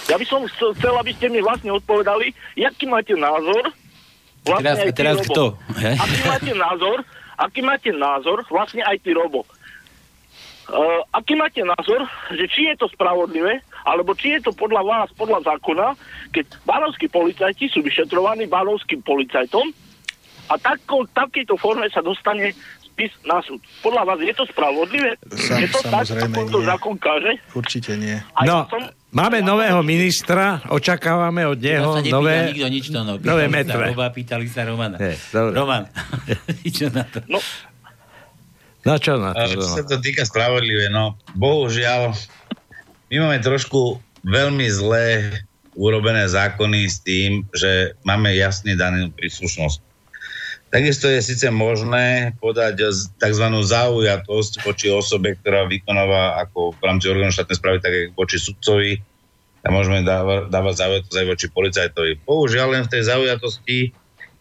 Ja by som chcel, aby ste mi vlastne odpovedali, aký máte názor vlastne teraz, aj teraz Robo. kto? Aký máte názor, aký máte názor vlastne aj ty Robo. Uh, aký máte názor, že či je to spravodlivé, alebo či je to podľa vás, podľa zákona, keď bánovskí policajti sú vyšetrovaní bánovským policajtom a tako, takejto forme sa dostane spis na súd. Podľa vás je to spravodlivé? Sam, je to tak, ako to zákon káže? Určite nie. A no, som... máme nového ministra, očakávame od neho ja nové, nikto nič to, no. nové metre. Roba, pýtali sa Romana. Je, Roman, *laughs* *laughs* čo na to? No, Na čo na to? Čo sa to týka spravodlivé, no bohužiaľ, my máme trošku veľmi zlé urobené zákony s tým, že máme jasne danú príslušnosť. Takisto je síce možné podať tzv. zaujatosť voči osobe, ktorá vykonáva ako v rámci orgánu štátnej správy, tak aj voči sudcovi a môžeme dávať, dávať zaujatosť aj voči policajtovi. Bohužiaľ len v tej zaujatosti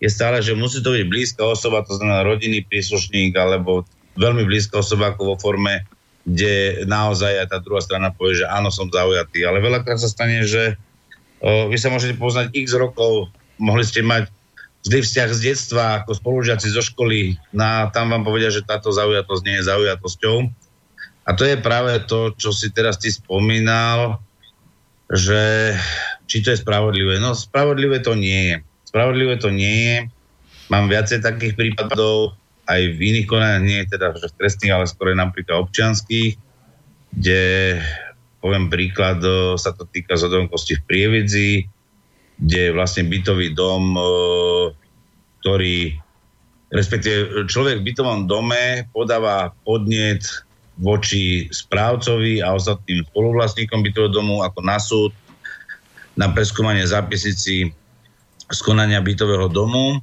je stále, že musí to byť blízka osoba, to znamená rodinný príslušník alebo veľmi blízka osoba ako vo forme, kde naozaj aj tá druhá strana povie, že áno, som zaujatý. Ale veľakrát sa stane, že o, vy sa môžete poznať x rokov, mohli ste mať zlý vzťah z detstva ako spolužiaci zo školy, na, tam vám povedia, že táto zaujatosť nie je zaujatosťou. A to je práve to, čo si teraz ty spomínal, že či to je spravodlivé. No spravodlivé to nie je. Spravodlivé to nie je. Mám viacej takých prípadov, aj v iných konaniach, nie teda že trestných, ale skôr napríklad občianských, kde poviem príklad, sa to týka zodomkosti v Prievidzi, kde je vlastne bytový dom, ktorý, respektíve človek v bytovom dome podáva podnet voči správcovi a ostatným spoluvlastníkom bytového domu ako na súd na preskúmanie zápisnici skonania bytového domu.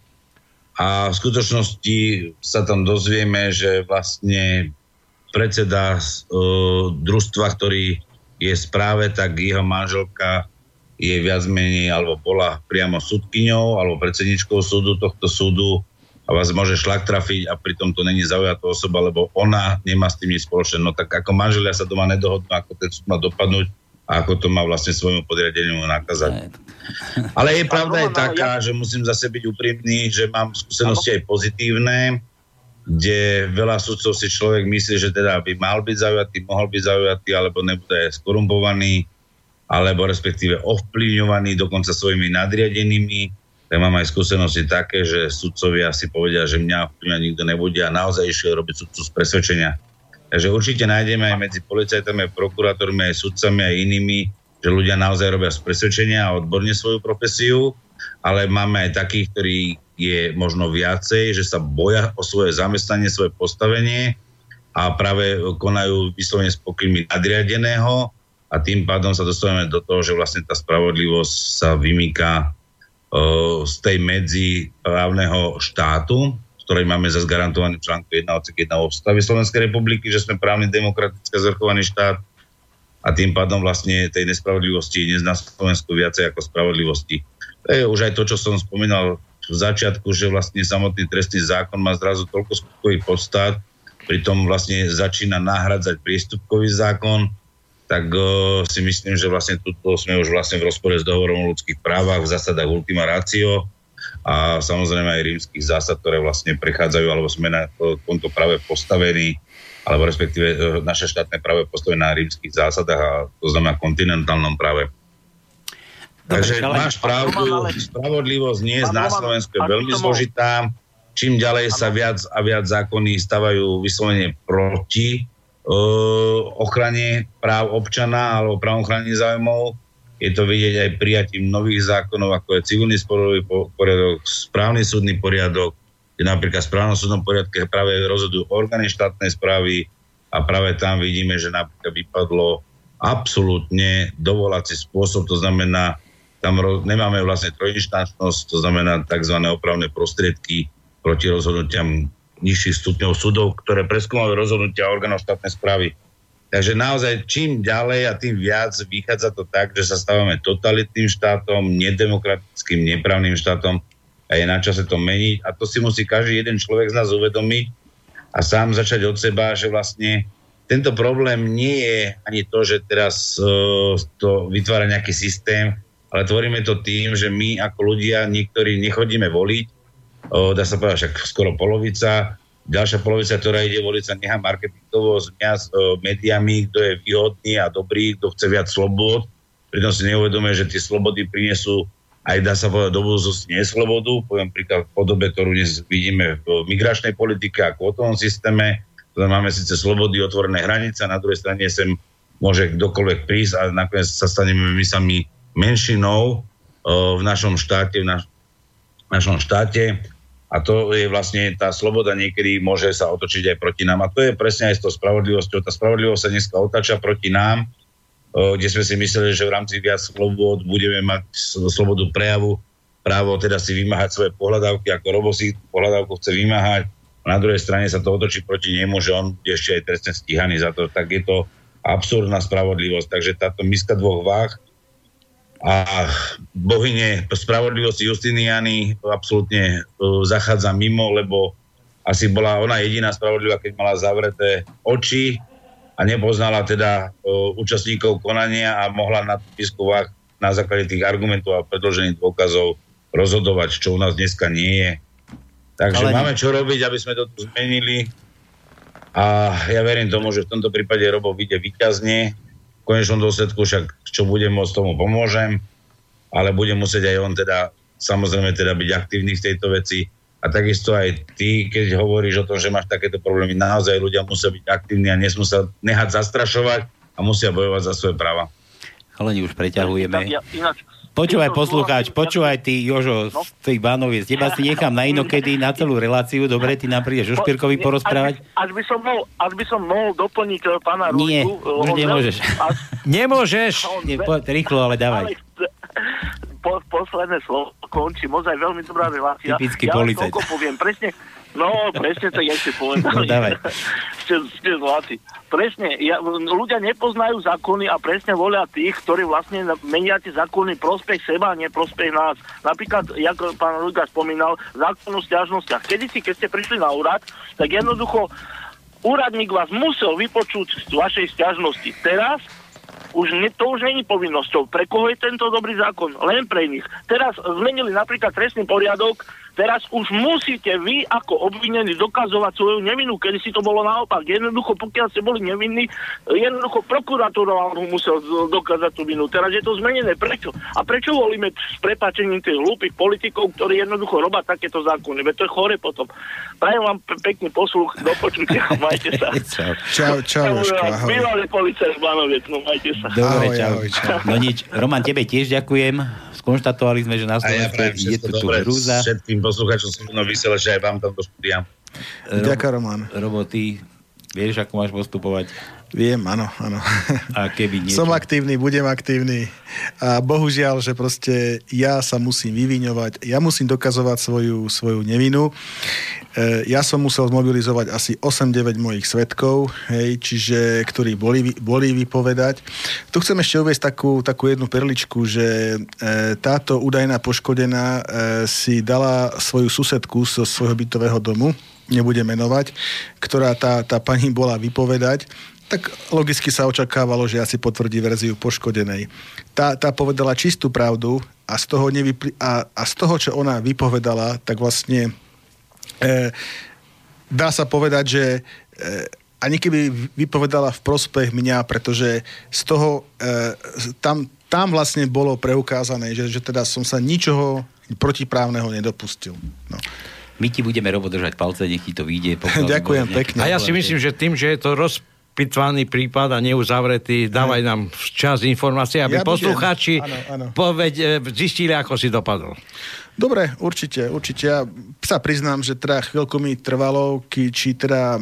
A v skutočnosti sa tam dozvieme, že vlastne predseda uh, družstva, ktorý je správe, tak jeho manželka je viac menej, alebo bola priamo súdkyňou, alebo predsedničkou súdu tohto súdu a vás môže šlak trafiť a pritom to není zaujatá osoba, lebo ona nemá s tým nič spoločné. No tak ako manželia sa doma nedohodnú, ako ten súd má dopadnúť, a ako to má vlastne svojmu podriadeniu nakázať. *laughs* Ale je pravda aj taká, že musím zase byť úprimný, že mám skúsenosti aj pozitívne, kde veľa sudcov si človek myslí, že teda by mal byť zaujatý, mohol byť zaujatý, alebo nebude skorumpovaný, alebo respektíve ovplyvňovaný dokonca svojimi nadriadenými. Tak mám aj skúsenosti také, že sudcovia si povedia, že mňa ovplyvňovať nikto nebude a naozaj išiel robiť sudcu z presvedčenia. Takže určite nájdeme aj medzi policajtami, prokurátormi, aj sudcami a inými, že ľudia naozaj robia z presvedčenia a odborne svoju profesiu, ale máme aj takých, ktorí je možno viacej, že sa boja o svoje zamestnanie, svoje postavenie a práve konajú vyslovene s pokynmi nadriadeného a tým pádom sa dostávame do toho, že vlastne tá spravodlivosť sa vymýka z tej medzi právneho štátu, ktorej máme zase garantovaný článku 1 odsek 1 ústavy Slovenskej republiky, že sme právny demokratický zrchovaný štát a tým pádom vlastne tej nespravodlivosti je na Slovensku viacej ako spravodlivosti. To je už aj to, čo som spomínal v začiatku, že vlastne samotný trestný zákon má zrazu toľko skutkových podstát, pritom vlastne začína nahradzať prístupkový zákon, tak uh, si myslím, že vlastne tuto sme už vlastne v rozpore s dohovorom o ľudských právach, v zásadách ultima ratio a samozrejme aj rímskych zásad, ktoré vlastne prechádzajú, alebo sme na tomto práve postavení, alebo respektíve uh, naše štátne práve postavené na rímskych zásadách a to znamená kontinentálnom práve. Takže ale... máš pravdu, spravodlivosť nie je na Slovensku je veľmi zložitá. Čím ďalej sa viac a viac zákony stavajú vyslovene proti ochrane práv občana alebo práv ochrany zájmov. Je to vidieť aj prijatím nových zákonov, ako je civilný sporový poriadok, správny súdny poriadok, kde napríklad v správnom súdnom poriadke práve rozhodujú orgány štátnej správy a práve tam vidíme, že napríklad vypadlo absolútne dovolací spôsob, to znamená, tam nemáme vlastne trojinštančnosť, to znamená tzv. opravné prostriedky proti rozhodnutiam nižších stupňov súdov, ktoré preskúmajú rozhodnutia orgánov štátnej správy. Takže naozaj čím ďalej a tým viac vychádza to tak, že sa stávame totalitným štátom, nedemokratickým, neprávnym štátom a je na čase to meniť. A to si musí každý jeden človek z nás uvedomiť a sám začať od seba, že vlastne tento problém nie je ani to, že teraz uh, to vytvára nejaký systém, ale tvoríme to tým, že my ako ľudia niektorí nechodíme voliť, dá sa povedať, však skoro polovica. Ďalšia polovica, ktorá ide voliť, sa nechá marketingovo zmiasť médiami, kto je výhodný a dobrý, kto chce viac slobod. Pritom si neuvedomuje, že tie slobody prinesú aj dá sa povedať do budúcnosti neslobodu, poviem príklad v podobe, ktorú dnes vidíme v migračnej politike a kvotovom systéme, ktoré máme síce slobody, otvorené hranice, na druhej strane sem môže kdokoľvek prísť a nakoniec sa staneme my sami menšinou v našom štáte, v naš, našom štáte a to je vlastne tá sloboda niekedy môže sa otočiť aj proti nám. A to je presne aj s tou spravodlivosťou. Tá spravodlivosť sa dneska otača proti nám, kde sme si mysleli, že v rámci viac slobod budeme mať slobodu prejavu, právo teda si vymáhať svoje pohľadávky, ako Robo si pohľadávku chce vymáhať. A na druhej strane sa to otočí proti nemu, že on bude ešte aj trestne stíhaný za to. Tak je to absurdná spravodlivosť. Takže táto miska dvoch váh a bohyne spravodlivosti Justiniany absolútne uh, zachádza mimo, lebo asi bola ona jediná spravodlivá, keď mala zavreté oči a nepoznala teda uh, účastníkov konania a mohla na tiskovách na základe tých argumentov a predložených dôkazov rozhodovať, čo u nás dneska nie je. Takže Ale máme čo robiť, aby sme to tu zmenili a ja verím tomu, že v tomto prípade Robo vyjde výťazne konečnom dôsledku však čo budem môcť, tomu pomôžem, ale budem musieť aj on teda samozrejme teda byť aktívny v tejto veci a takisto aj ty, keď hovoríš o tom, že máš takéto problémy, naozaj ľudia musia byť aktívni a nesmú sa nehať zastrašovať a musia bojovať za svoje práva. Ale už preťahujeme. Ja, ináč, Počúvaj poslucháč, počúvaj ty, Jožo, no? z tých bánoviec. Teba si nechám na inokedy na celú reláciu. Dobre, ty nám prídeš o Špirkovi porozprávať? Až by, som mohol, až by som mohol doplniť eh, pána Rúžku. Nie, už nemôžeš. Až... nemôžeš. Nie, po, rýchlo, ale dávaj. Po, posledné slovo končí. Ozaj veľmi dobrá relácia. Typický ja policajt. poviem. Presne, No, presne tak, jak ste povedali. No, dávaj. *laughs* ste, ste zlatí. Presne, ja, ľudia nepoznajú zákony a presne volia tých, ktorí vlastne menia tie zákony prospech seba, nie prospech nás. Napríklad, ako pán Ruga spomínal, zákon o stiažnostiach. Kedy si, keď ste prišli na úrad, tak jednoducho úradník vás musel vypočuť z vašej stiažnosti. Teraz už ne, to už není povinnosťou. Pre koho je tento dobrý zákon? Len pre nich. Teraz zmenili napríklad trestný poriadok, Teraz už musíte vy ako obvinení dokazovať svoju nevinu, kedy si to bolo naopak. Jednoducho, pokiaľ ste boli nevinní, jednoducho prokuratúra vám musel dokázať tú vinu. Teraz je to zmenené. Prečo? A prečo volíme s prepáčením tých hlúpych politikov, ktorí jednoducho robia takéto zákony? Veď to je chore potom. Prajem vám pekný posluch, do počutia, *laughs* majte sa. čau, čau, čau. Bývalý policajt Banoviec, no majte sa. Dobre, čau. Ahoj, čau. *laughs* No nič, Roman, tebe tiež ďakujem skonštatovali sme, že na Slovensku ja je tu dobre, hrúza. Všetkým poslucháčom som mnou vysiela, že aj vám tam do štúdia. Ďakujem, Roman. Robo, ty vieš, ako máš postupovať? Viem, áno, áno. A keby *laughs* niečo... Som aktívny, budem aktívny. A bohužiaľ, že proste ja sa musím vyviňovať, ja musím dokazovať svoju, svoju nevinu. ja som musel zmobilizovať asi 8-9 mojich svetkov, hej, čiže, ktorí boli, boli vypovedať. Tu chcem ešte uvieť takú, takú jednu perličku, že táto údajná poškodená si dala svoju susedku zo svojho bytového domu, nebude menovať, ktorá tá, tá pani bola vypovedať tak logicky sa očakávalo, že asi potvrdí verziu poškodenej. Tá, tá povedala čistú pravdu a z toho, nevypli- a, a z toho čo ona vypovedala, tak vlastne e, dá sa povedať, že e, ani keby vypovedala v prospech mňa, pretože z toho e, tam, tam vlastne bolo preukázané, že, že teda som sa ničoho protiprávneho nedopustil. No. My ti budeme robo držať palce, nech ti to vyjde. *laughs* Ďakujem pekne. A ja si myslím, že tým, že je to roz, pitvaný prípad a neuzavretý. Dávaj nám čas informácie, aby ja poslucháči e, zistili, ako si dopadol. Dobre, určite, určite. Ja sa priznám, že teda chvíľku mi trvalo, či teda e,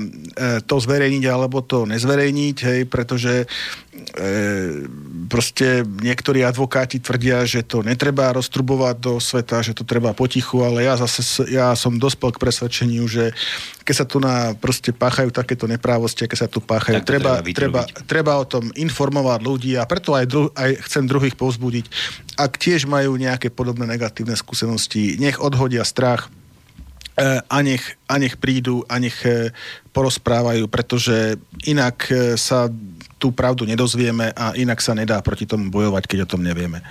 to zverejniť alebo to nezverejniť, hej, pretože proste niektorí advokáti tvrdia, že to netreba roztrubovať do sveta, že to treba potichu, ale ja zase ja som dospel k presvedčeniu, že keď sa tu na proste páchajú takéto neprávosti, keď sa tu páchajú, treba, treba, treba, treba o tom informovať ľudí a preto aj, dru, aj chcem druhých povzbudiť, ak tiež majú nejaké podobné negatívne skúsenosti, nech odhodia strach e, a nech, a nech prídu a nech e, porozprávajú, pretože inak e, sa tú pravdu nedozvieme a inak sa nedá proti tomu bojovať, keď o tom nevieme.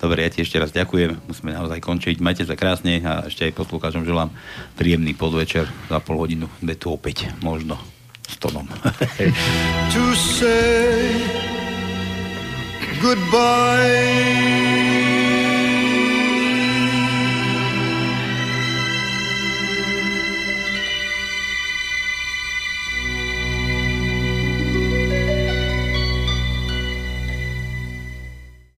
Dobre, ja ti ešte raz ďakujem. Musíme naozaj končiť. Majte sa krásne a ešte aj poslucháčom želám príjemný podvečer za pol hodinu. Bude tu opäť možno s tonom. *laughs* to say goodbye